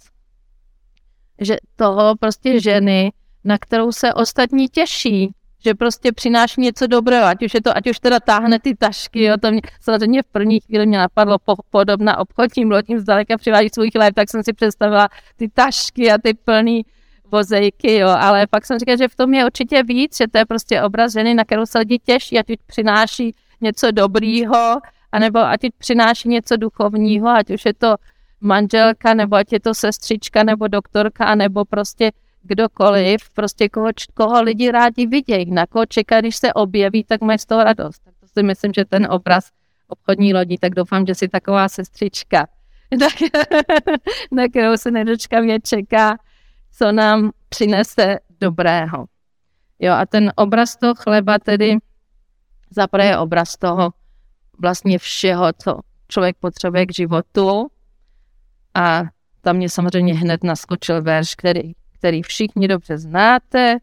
že toho prostě ženy, na kterou se ostatní těší, že prostě přináší něco dobrého, ať už je to, ať už teda táhne ty tašky, jo, to mě, samozřejmě v první chvíli mě napadlo po, podobná obchodním lodím zdaleka přivádí svůj chléb, tak jsem si představila ty tašky a ty plný vozejky, jo, ale pak jsem říkala, že v tom je určitě víc, že to je prostě obraz ženy, na kterou se lidi těší, ať už přináší něco dobrýho, anebo ať už přináší něco duchovního, ať už je to manželka, nebo ať je to sestřička, nebo doktorka, nebo prostě kdokoliv, prostě koho, koho lidi rádi vidějí, na koho čeká, když se objeví, tak mají z toho radost. Tak to si myslím, že ten obraz obchodní lodí, tak doufám, že si taková sestřička, <laughs> na kterou se nedočkavě čeká, co nám přinese dobrého. Jo, a ten obraz toho chleba tedy zaprvé je obraz toho vlastně všeho, co člověk potřebuje k životu. A tam mě samozřejmě hned naskočil verš, který který všichni dobře znáte.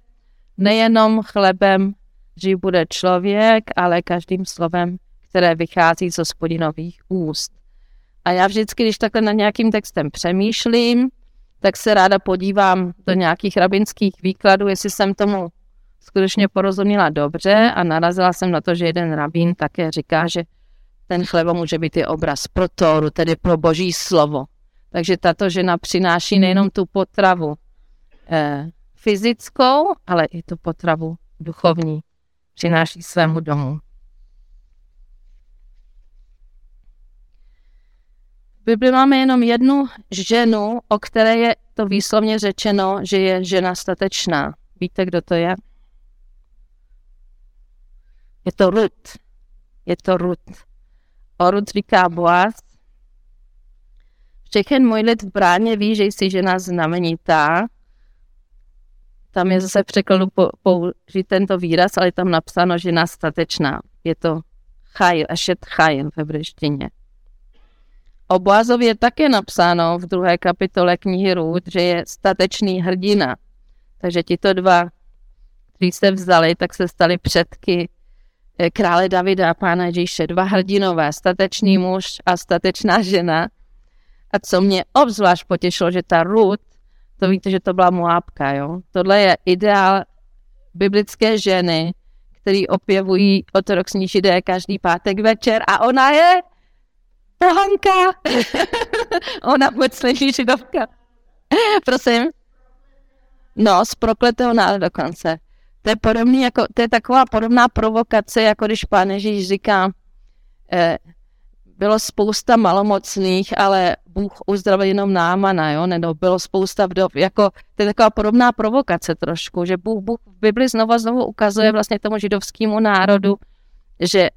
Nejenom chlebem živ bude člověk, ale každým slovem, které vychází z hospodinových úst. A já vždycky, když takhle nad nějakým textem přemýšlím, tak se ráda podívám do nějakých rabinských výkladů, jestli jsem tomu skutečně porozuměla dobře a narazila jsem na to, že jeden rabín také říká, že ten chleba může být i obraz pro Tóru, tedy pro boží slovo. Takže tato žena přináší nejenom tu potravu, fyzickou, ale i tu potravu duchovní přináší svému domu. V Bibli máme jenom jednu ženu, o které je to výslovně řečeno, že je žena statečná. Víte, kdo to je? Je to Rut. Je to Rut. O Rut říká Boaz. Všechen můj lid v bráně ví, že jsi žena znamenitá, tam je zase překladu použít tento výraz, ale je tam napsáno žena statečná. Je to chajl, ešet chajl v hebreštině. O Boazovi je také napsáno v druhé kapitole knihy Růd, že je statečný hrdina. Takže tito dva, kteří se vzali, tak se stali předky eh, krále Davida a pána Ježíše. Dva hrdinové, statečný muž a statečná žena. A co mě obzvlášť potěšilo, že ta Ruth to víte, že to byla Moábka, jo. Tohle je ideál biblické ženy, který opěvují ortodoxní židé každý pátek večer a ona je pohanka. <laughs> ona moc není židovka. Prosím. No, z prokletého národa dokonce. To je, podobný jako, to je taková podobná provokace, jako když pán Ježíš říká, eh, bylo spousta malomocných, ale Bůh uzdravil jenom námana, jo, nebo bylo spousta vdov, jako, to je taková podobná provokace trošku, že Bůh, Bůh v Bibli znovu a znovu ukazuje vlastně tomu židovskému národu, že,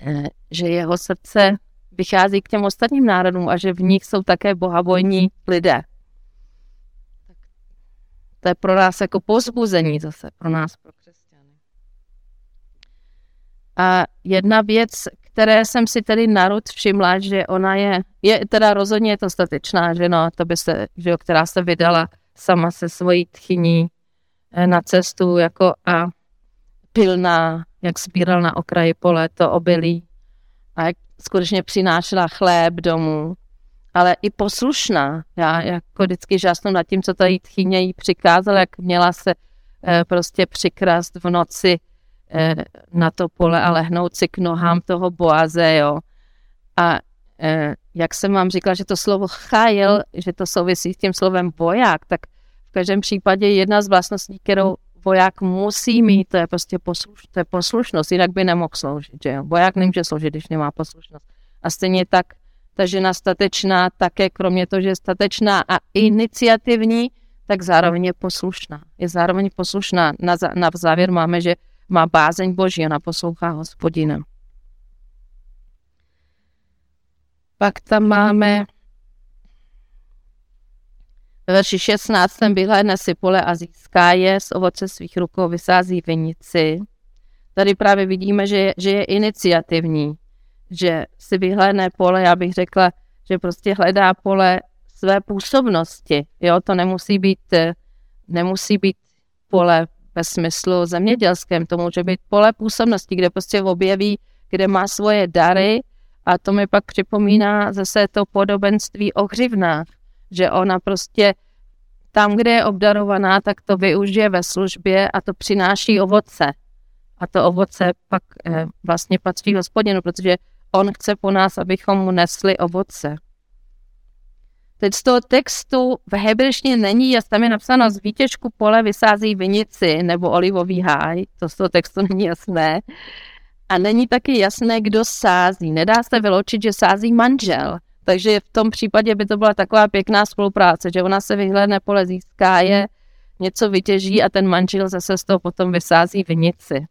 eh, že jeho srdce vychází k těm ostatním národům a že v nich jsou také bohabojní lidé. To je pro nás jako pozbuzení zase, pro nás, pro křesťany. A jedna věc, které jsem si tedy narod všimla, že ona je, je teda rozhodně je to statečná žena, to by se, že, která se vydala sama se svojí tchyní eh, na cestu jako a pilná, jak sbíral na okraji pole to obilí a jak skutečně přinášela chléb domů, ale i poslušná. Já jako vždycky žásnu nad tím, co ta tchyně jí přikázala, jak měla se eh, prostě přikrast v noci na to pole a lehnout si k nohám toho Boaze, jo. A eh, jak jsem vám říkala, že to slovo chajel, že to souvisí s tím slovem voják, tak v každém případě jedna z vlastností, kterou voják musí mít, to je prostě posluš, to je poslušnost, jinak by nemohl sloužit, že jo. Voják nemůže sloužit, když nemá poslušnost. A stejně tak ta žena statečná také, kromě toho, že je statečná a iniciativní, tak zároveň je poslušná. Je zároveň poslušná. Na, na závěr máme, že má bázeň Boží, ona poslouchá hospodina. Pak tam máme ve verši 16. vyhlédne si pole a získá je, z ovoce svých rukou vysází vinici. Tady právě vidíme, že je, že je iniciativní, že si vyhlédne pole, já bych řekla, že prostě hledá pole své působnosti. Jo, to nemusí být, nemusí být pole ve smyslu zemědělském, to může být pole působnosti, kde prostě objeví, kde má svoje dary a to mi pak připomíná zase to podobenství o hřivnách, že ona prostě tam, kde je obdarovaná, tak to využije ve službě a to přináší ovoce. A to ovoce pak eh, vlastně patří hospodinu, protože on chce po nás, abychom mu nesli ovoce. Teď z toho textu v hebrejštině není, jasně tam je napsáno z výtěžku pole vysází vinici nebo olivový háj, to z toho textu <laughs> není jasné. A není taky jasné, kdo sází. Nedá se vyloučit, že sází manžel. Takže v tom případě by to byla taková pěkná spolupráce, že ona se vyhledne pole, získá je, něco vytěží a ten manžel zase z toho potom vysází vinici.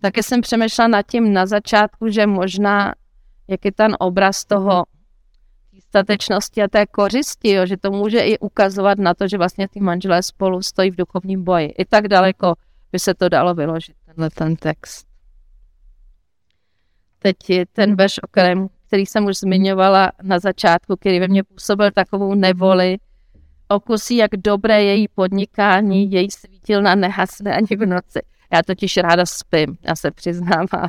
Také jsem přemýšlela nad tím na začátku, že možná jak je ten obraz toho statečnosti a té kořisti, jo, že to může i ukazovat na to, že vlastně ty manželé spolu stojí v duchovním boji. I tak daleko by se to dalo vyložit, tenhle ten text. Teď je ten verš, o kterém, který jsem už zmiňovala na začátku, který ve mně působil takovou nevoli, okusí, jak dobré její podnikání, její svítilna nehasne ani v noci. Já totiž ráda spím, já se přiznávám.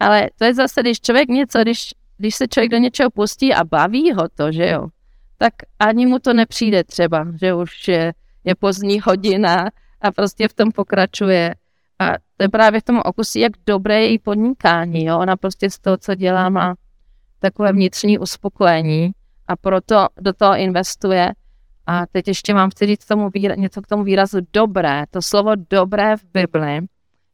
Ale to je zase, když člověk něco, když, když se člověk do něčeho pustí a baví ho to, že jo, tak ani mu to nepřijde třeba, že už je, je pozdní hodina a prostě v tom pokračuje. A to je právě v tom okusí, jak dobré je její podnikání, jo. Ona prostě z toho, co dělá, má takové vnitřní uspokojení a proto do toho investuje. A teď ještě mám chci říct tomu výra, něco k tomu výrazu dobré. To slovo dobré v Bibli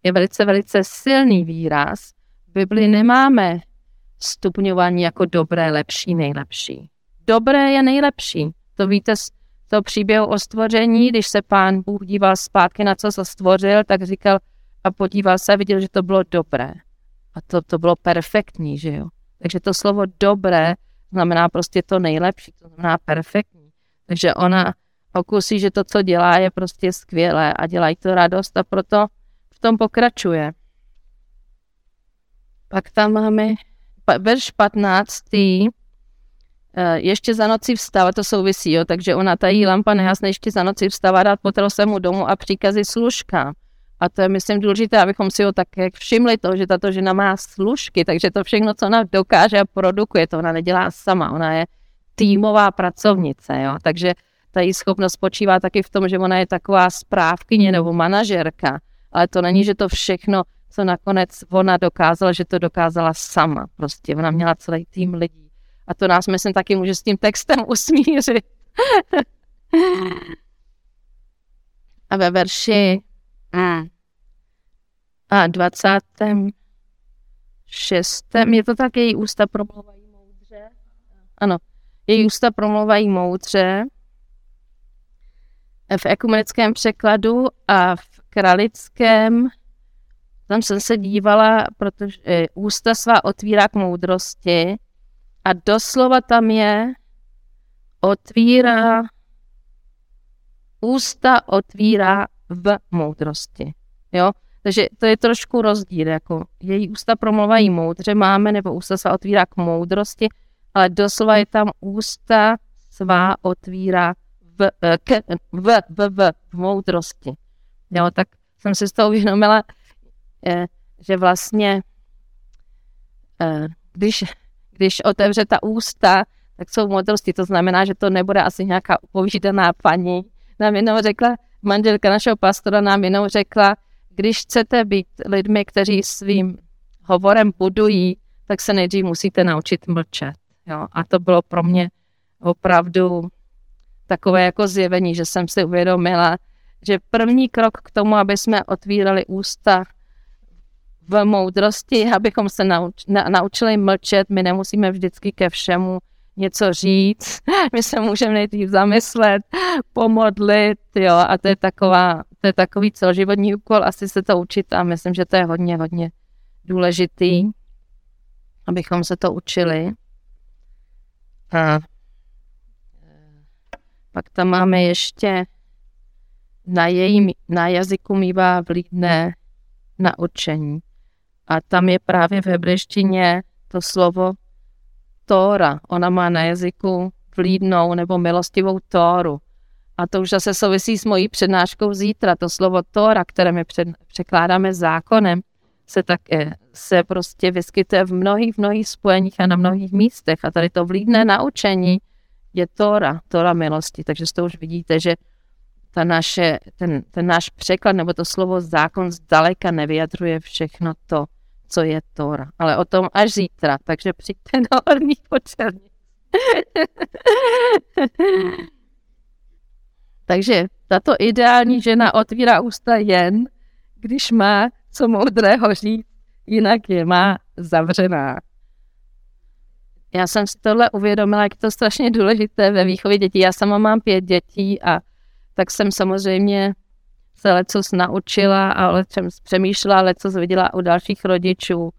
je velice, velice silný výraz, Bibli nemáme stupňování jako dobré, lepší, nejlepší. Dobré je nejlepší. To víte z toho příběhu o stvoření, když se pán Bůh díval zpátky na co se stvořil, tak říkal a podíval se a viděl, že to bylo dobré. A to, to bylo perfektní, že jo. Takže to slovo dobré znamená prostě to nejlepší, to znamená perfektní. Takže ona okusí, že to, co dělá, je prostě skvělé a dělají to radost a proto v tom pokračuje. Pak tam máme verš 15. Eh, ještě za noci vstává, to souvisí, jo, takže ona tají lampa nehasne ještě za noci vstává dát potel svému domu a příkazy služka. A to je, myslím, důležité, abychom si ho také všimli, to, že tato žena má služky, takže to všechno, co ona dokáže a produkuje, to ona nedělá sama, ona je týmová pracovnice, jo, takže ta její schopnost spočívá taky v tom, že ona je taková správkyně nebo manažerka, ale to není, že to všechno co nakonec ona dokázala, že to dokázala sama. Prostě ona měla celý tým lidí. A to nás, myslím, taky může s tím textem <laughs> usmířit. A ve verši a 26. Je to tak, její ústa promluvají moudře. Ano, její ústa promluvají moudře. V ekumenickém překladu a v kralickém tam jsem se dívala, protože e, ústa svá otvírá k moudrosti a doslova tam je otvírá, ústa otvírá v moudrosti. Jo? Takže to je trošku rozdíl, jako její ústa promluvají moudře máme, nebo ústa svá otvírá k moudrosti, ale doslova je tam ústa svá otvírá v, e, k, v, v, v, v moudrosti. Jo, tak jsem si z toho uvědomila, Eh, že vlastně, eh, když, když otevře ta ústa, tak jsou modrosti. To znamená, že to nebude asi nějaká upovídaná paní. Nám jenom řekla, manželka našeho pastora nám jenom řekla, když chcete být lidmi, kteří svým hovorem budují, tak se nejdřív musíte naučit mlčet. Jo? A to bylo pro mě opravdu takové jako zjevení, že jsem si uvědomila, že první krok k tomu, aby jsme otvírali ústa v moudrosti, abychom se nauč, na, naučili mlčet. My nemusíme vždycky ke všemu něco říct. <laughs> My se můžeme nejdřív zamyslet, pomodlit, jo, a to je, taková, to je takový celoživotní úkol, asi se to učit a myslím, že to je hodně, hodně důležitý, abychom se to učili. A pak tam máme ještě na jejím, na jazyku mývá vlídné naučení. A tam je právě v hebrejštině to slovo Tóra. Ona má na jazyku vlídnou nebo milostivou Tóru. A to už zase souvisí s mojí přednáškou zítra. To slovo Tóra, které my před, překládáme zákonem, se tak se prostě vyskytuje v mnohých, mnohých spojeních a na mnohých místech. A tady to vlídné naučení je Tóra, Tóra milosti. Takže to už vidíte, že ta naše, ten, ten náš překlad nebo to slovo zákon zdaleka nevyjadřuje všechno to, co je Tora. Ale o tom až zítra, takže přijďte na horní počerní. <laughs> takže tato ideální žena otvírá ústa jen, když má co moudrého říct, jinak je má zavřená. Já jsem si tohle uvědomila, jak to strašně důležité ve výchově dětí. Já sama mám pět dětí a tak jsem samozřejmě se lecos naučila a lecos přemýšlela, lecos viděla u dalších rodičů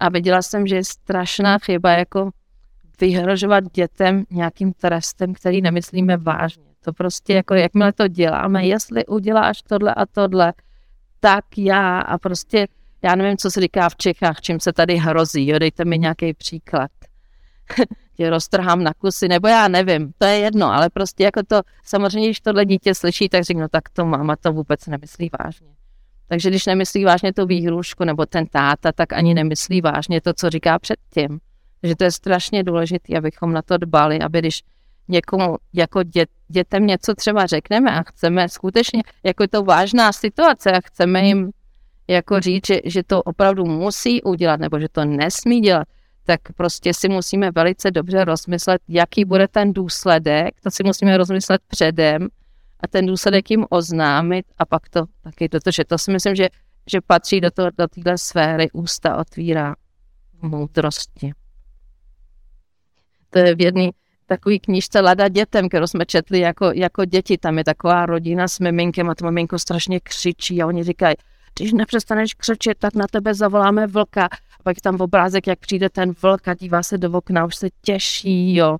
a viděla jsem, že je strašná chyba jako vyhrožovat dětem nějakým trestem, který nemyslíme vážně. To prostě jako, jakmile to děláme, jestli uděláš tohle a tohle, tak já a prostě, já nevím, co se říká v Čechách, čím se tady hrozí, jo, dejte mi nějaký příklad. <laughs> tě roztrhám na kusy, nebo já nevím, to je jedno, ale prostě jako to, samozřejmě, když tohle dítě slyší, tak řeknu, no tak to máma to vůbec nemyslí vážně. Takže když nemyslí vážně tu výhrušku nebo ten táta, tak ani nemyslí vážně to, co říká předtím. Takže to je strašně důležité, abychom na to dbali, aby když někomu jako dě, dětem něco třeba řekneme a chceme skutečně, jako je to vážná situace a chceme jim jako říct, že, že to opravdu musí udělat nebo že to nesmí dělat, tak prostě si musíme velice dobře rozmyslet, jaký bude ten důsledek, to si musíme rozmyslet předem a ten důsledek jim oznámit a pak to taky protože to si myslím, že, že patří do, toho, do téhle sféry, ústa otvírá moudrosti. To je v jedné takový knížce Lada dětem, kterou jsme četli jako, jako děti. Tam je taková rodina s miminkem a to miminko strašně křičí a oni říkají, když nepřestaneš křičet, tak na tebe zavoláme vlka. Pak je tam obrázek, jak přijde ten vlk a dívá se do okna, už se těší, jo.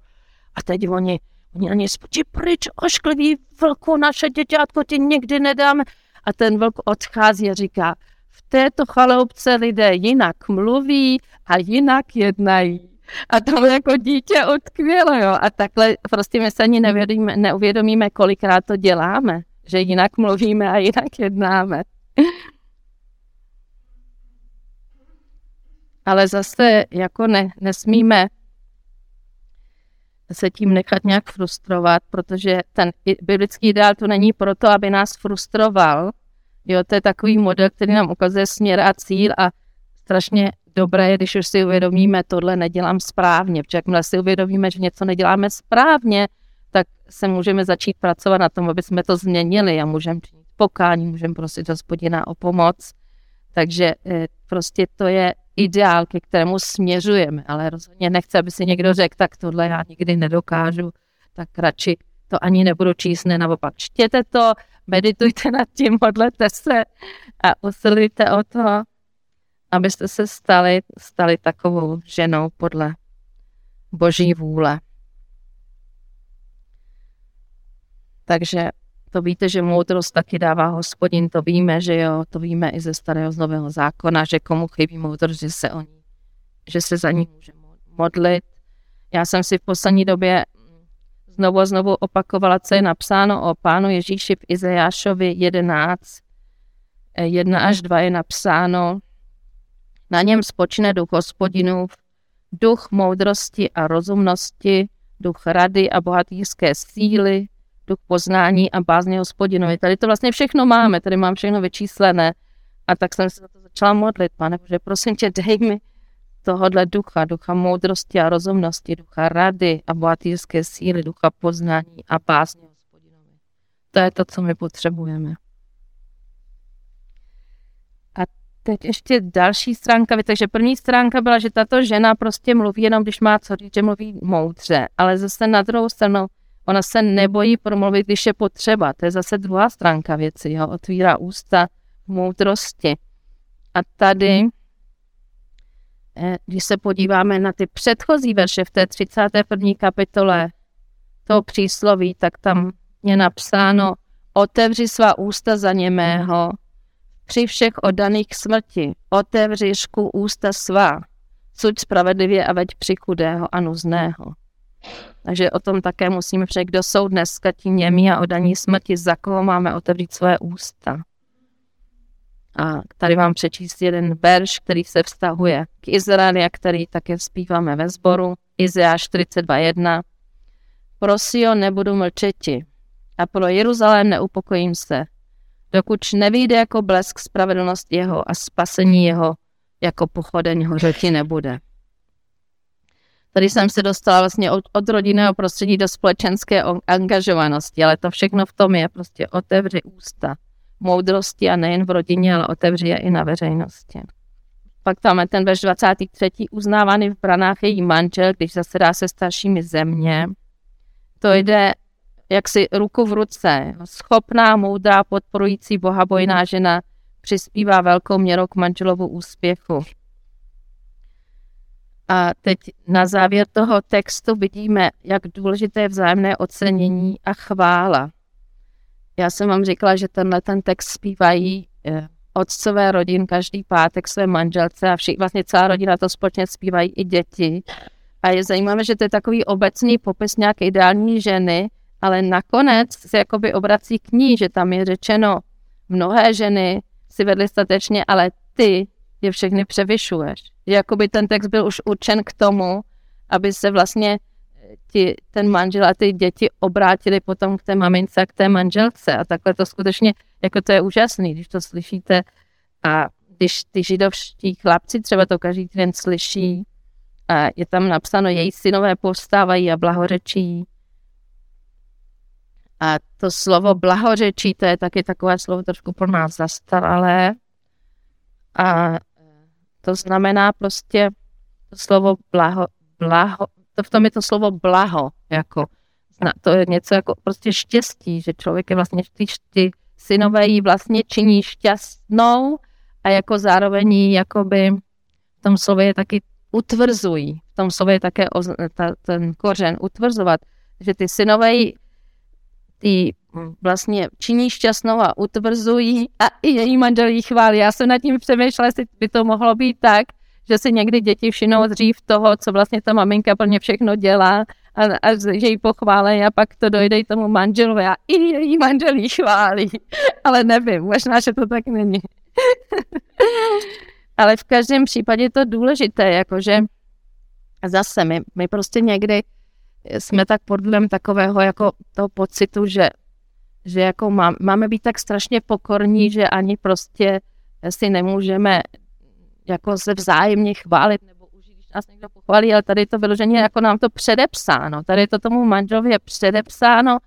A teď oni, oni ani spočí pryč, ošklivý vlku, naše děťátko ti nikdy nedáme. A ten vlk odchází a říká, v této chaloupce lidé jinak mluví a jinak jednají. A to jako dítě utkvělo, jo. A takhle prostě my se ani neuvědomíme, neuvědomíme, kolikrát to děláme, že jinak mluvíme a jinak jednáme. Ale zase jako ne, nesmíme se tím nechat nějak frustrovat, protože ten biblický ideál to není proto, aby nás frustroval. Jo, to je takový model, který nám ukazuje směr a cíl a strašně dobré je, když už si uvědomíme, tohle nedělám správně, protože jakmile si uvědomíme, že něco neděláme správně, tak se můžeme začít pracovat na tom, aby jsme to změnili a můžeme činit pokání můžeme prosit hospodina o pomoc. Takže eh, prostě to je ideál, ke kterému směřujeme, ale rozhodně nechce, aby si někdo řekl, tak tohle já nikdy nedokážu, tak radši to ani nebudu číst, ne naopak. Čtěte to, meditujte nad tím, modlete se a usilujte o to, abyste se stali, stali takovou ženou podle boží vůle. Takže to víte, že moudrost taky dává hospodin, to víme, že jo, to víme i ze starého z nového zákona, že komu chybí moudrost, že se, o ní, že se za ní může modlit. Já jsem si v poslední době znovu a znovu opakovala, co je napsáno o pánu Ježíši v Izajášovi 11, 1 až 2 je napsáno, na něm spočne duch hospodinův, duch moudrosti a rozumnosti, duch rady a bohatýrské síly, duch poznání a bázně hospodinovi. Tady to vlastně všechno máme, tady mám všechno vyčíslené. A tak jsem se za to začala modlit, pane Bože, prosím tě, dej mi tohodle ducha, ducha moudrosti a rozumnosti, ducha rady a bohatýrské síly, ducha poznání a bázně hospodinovi. To je to, co my potřebujeme. A teď ještě další stránka, takže první stránka byla, že tato žena prostě mluví jenom, když má co říct, že mluví moudře, ale zase na druhou stranu Ona se nebojí promluvit, když je potřeba. To je zase druhá stránka věci. Jo? Otvírá ústa v moudrosti. A tady, eh, když se podíváme na ty předchozí verše v té 31. kapitole toho přísloví, tak tam je napsáno otevři svá ústa za němého, při všech oddaných smrti, otevři šku ústa svá, suď spravedlivě a veď při chudého a nuzného. Takže o tom také musíme přijít, kdo jsou dneska ti němí a odaní smrti, za koho máme otevřít své ústa. A tady vám přečíst jeden verš, který se vztahuje k Izraeli a který také zpíváme ve sboru. Izeáš 42.1. Pro nebudu mlčeti a pro Jeruzalém neupokojím se, dokud nevyjde jako blesk spravedlnost jeho a spasení jeho jako pochodeň hořeti nebude. Tady jsem se dostala vlastně od, od rodinného prostředí do společenské angažovanosti, ale to všechno v tom je prostě otevři ústa moudrosti a nejen v rodině, ale otevři je i na veřejnosti. Pak tam je ten verš 23. uznávaný v branách její manžel, když zasedá se staršími země. To jde jaksi ruku v ruce. Schopná, moudrá, podporující bohabojná žena přispívá velkou měrou k manželovu úspěchu. A teď na závěr toho textu vidíme, jak důležité je vzájemné ocenění a chvála. Já jsem vám říkala, že tenhle ten text zpívají eh, otcové rodin každý pátek své manželce a všichni, vlastně celá rodina to společně zpívají i děti. A je zajímavé, že to je takový obecný popis nějaké ideální ženy, ale nakonec se jakoby obrací k ní, že tam je řečeno, mnohé ženy si vedly statečně, ale ty je všechny převyšuješ. Jakoby ten text byl už určen k tomu, aby se vlastně eh, ti, ten manžel a ty děti obrátili potom k té mamince a k té manželce. A takhle to skutečně, jako to je úžasný, když to slyšíte. A když ty židovští chlapci třeba to každý den slyší, a je tam napsáno, její synové povstávají a blahořečí. A to slovo blahořečí, to je taky takové slovo trošku pro nás zastaralé, a to znamená prostě to slovo blaho, blaho, to v tom je to slovo blaho, jako to je něco jako prostě štěstí, že člověk je vlastně, ty, ty synové jí vlastně činí šťastnou a jako zároveň jí jakoby v tom slově je taky utvrzují. V tom slově je také ta, ten kořen utvrzovat, že ty synové jí ty vlastně činí šťastnou a utvrzují a i její manžel jí chválí. Já jsem nad tím přemýšlela, jestli by to mohlo být tak, že si někdy děti všimnou dřív toho, co vlastně ta maminka plně všechno dělá a, a že jí pochválí a pak to dojde i tomu manželovi a i její manžel jí chválí. <laughs> Ale nevím, možná, že to tak není. <laughs> Ale v každém případě je to důležité, jakože zase my, my prostě někdy jsme tak pod takového jako toho pocitu, že že jako má, máme být tak strašně pokorní, že ani prostě si nemůžeme jako se vzájemně chválit, nebo už když nás někdo pochválí, ale tady je to vyloženě jako nám to předepsáno. Tady je to tomu manželovi je předepsáno,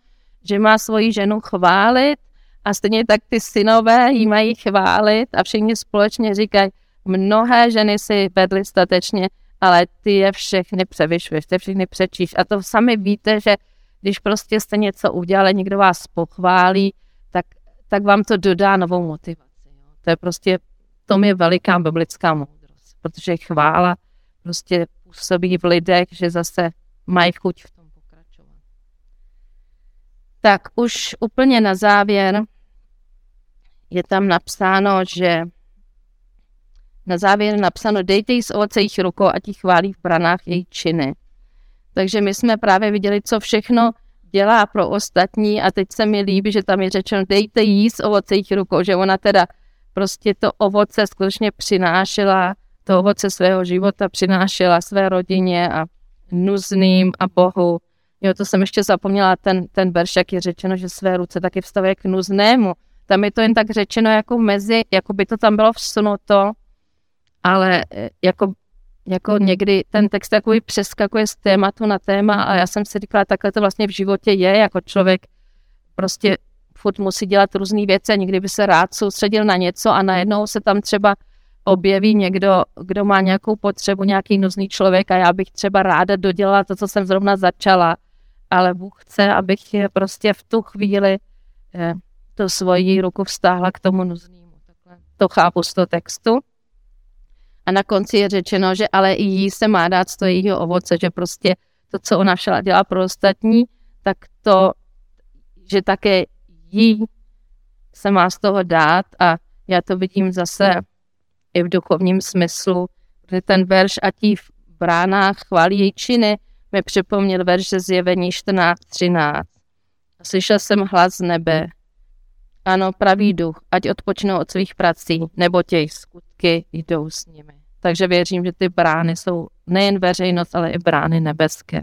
že má svoji ženu chválit A stejně tak ty synové jí mají chválit a všichni společně říkají, mnohé ženy si vedly statečně, ale ty je všechny převyšuješ, ty všechny přečíš. A to sami víte, že když prostě jste něco udělali, někdo vás pochválí, tak, tak vám to dodá novou motivaci. Jo. To je prostě, to je veliká biblická moudrost, protože chvála prostě působí v lidech, že zase mají chuť v tom pokračovat. Tak už úplně na závěr je tam napsáno, že na závěr napsáno, dejte jí z ovoce jejich rukou a ti chválí v branách její činy. Takže my jsme právě viděli, co všechno dělá pro ostatní a teď se mi líbí, že tam je řečeno, dejte jí z ovoce jejich rukou, že ona teda prostě to ovoce skutečně přinášela, to ovoce svého života přinášela své rodině a nuzným a Bohu. Jo, to jsem ještě zapomněla, ten, ten verš, jak je řečeno, že své ruce taky vstavuje k nuznému. Tam je to jen tak řečeno jako mezi, jako by to tam bylo vsunuto, ale eh, jako, jako někdy ten text takový přeskakuje z tématu na téma a já jsem si říkala, takhle to vlastně v životě je, jako člověk prostě furt musí dělat různé věci a někdy by se rád soustředil na něco a najednou se tam třeba objeví někdo, kdo má nějakou potřebu, nějaký nuzný člověk a já bych třeba ráda dodělala to, co jsem zrovna začala, ale Bůh chce, abych prostě v tu chvíli eh, to svoji ruku vztáhla k tomu nuznému. Takhle to chápu z toho textu. A na konci je řečeno, že ale i jí se má dát z toho jejího ovoce, že prostě to, co ona šla dělá pro ostatní, tak to, že také jí se má z toho dát a já to vidím zase i v duchovním smyslu, že ten verš a tí v bránách chválí její činy mi připomněl verš ze zjevení 14.13. Slyšel jsem hlas z nebe. Ano, pravý duch, ať odpočnou od svých prací, nebo těch skutky jdou s nimi. Takže věřím, že ty brány jsou nejen veřejnost, ale i brány nebeské.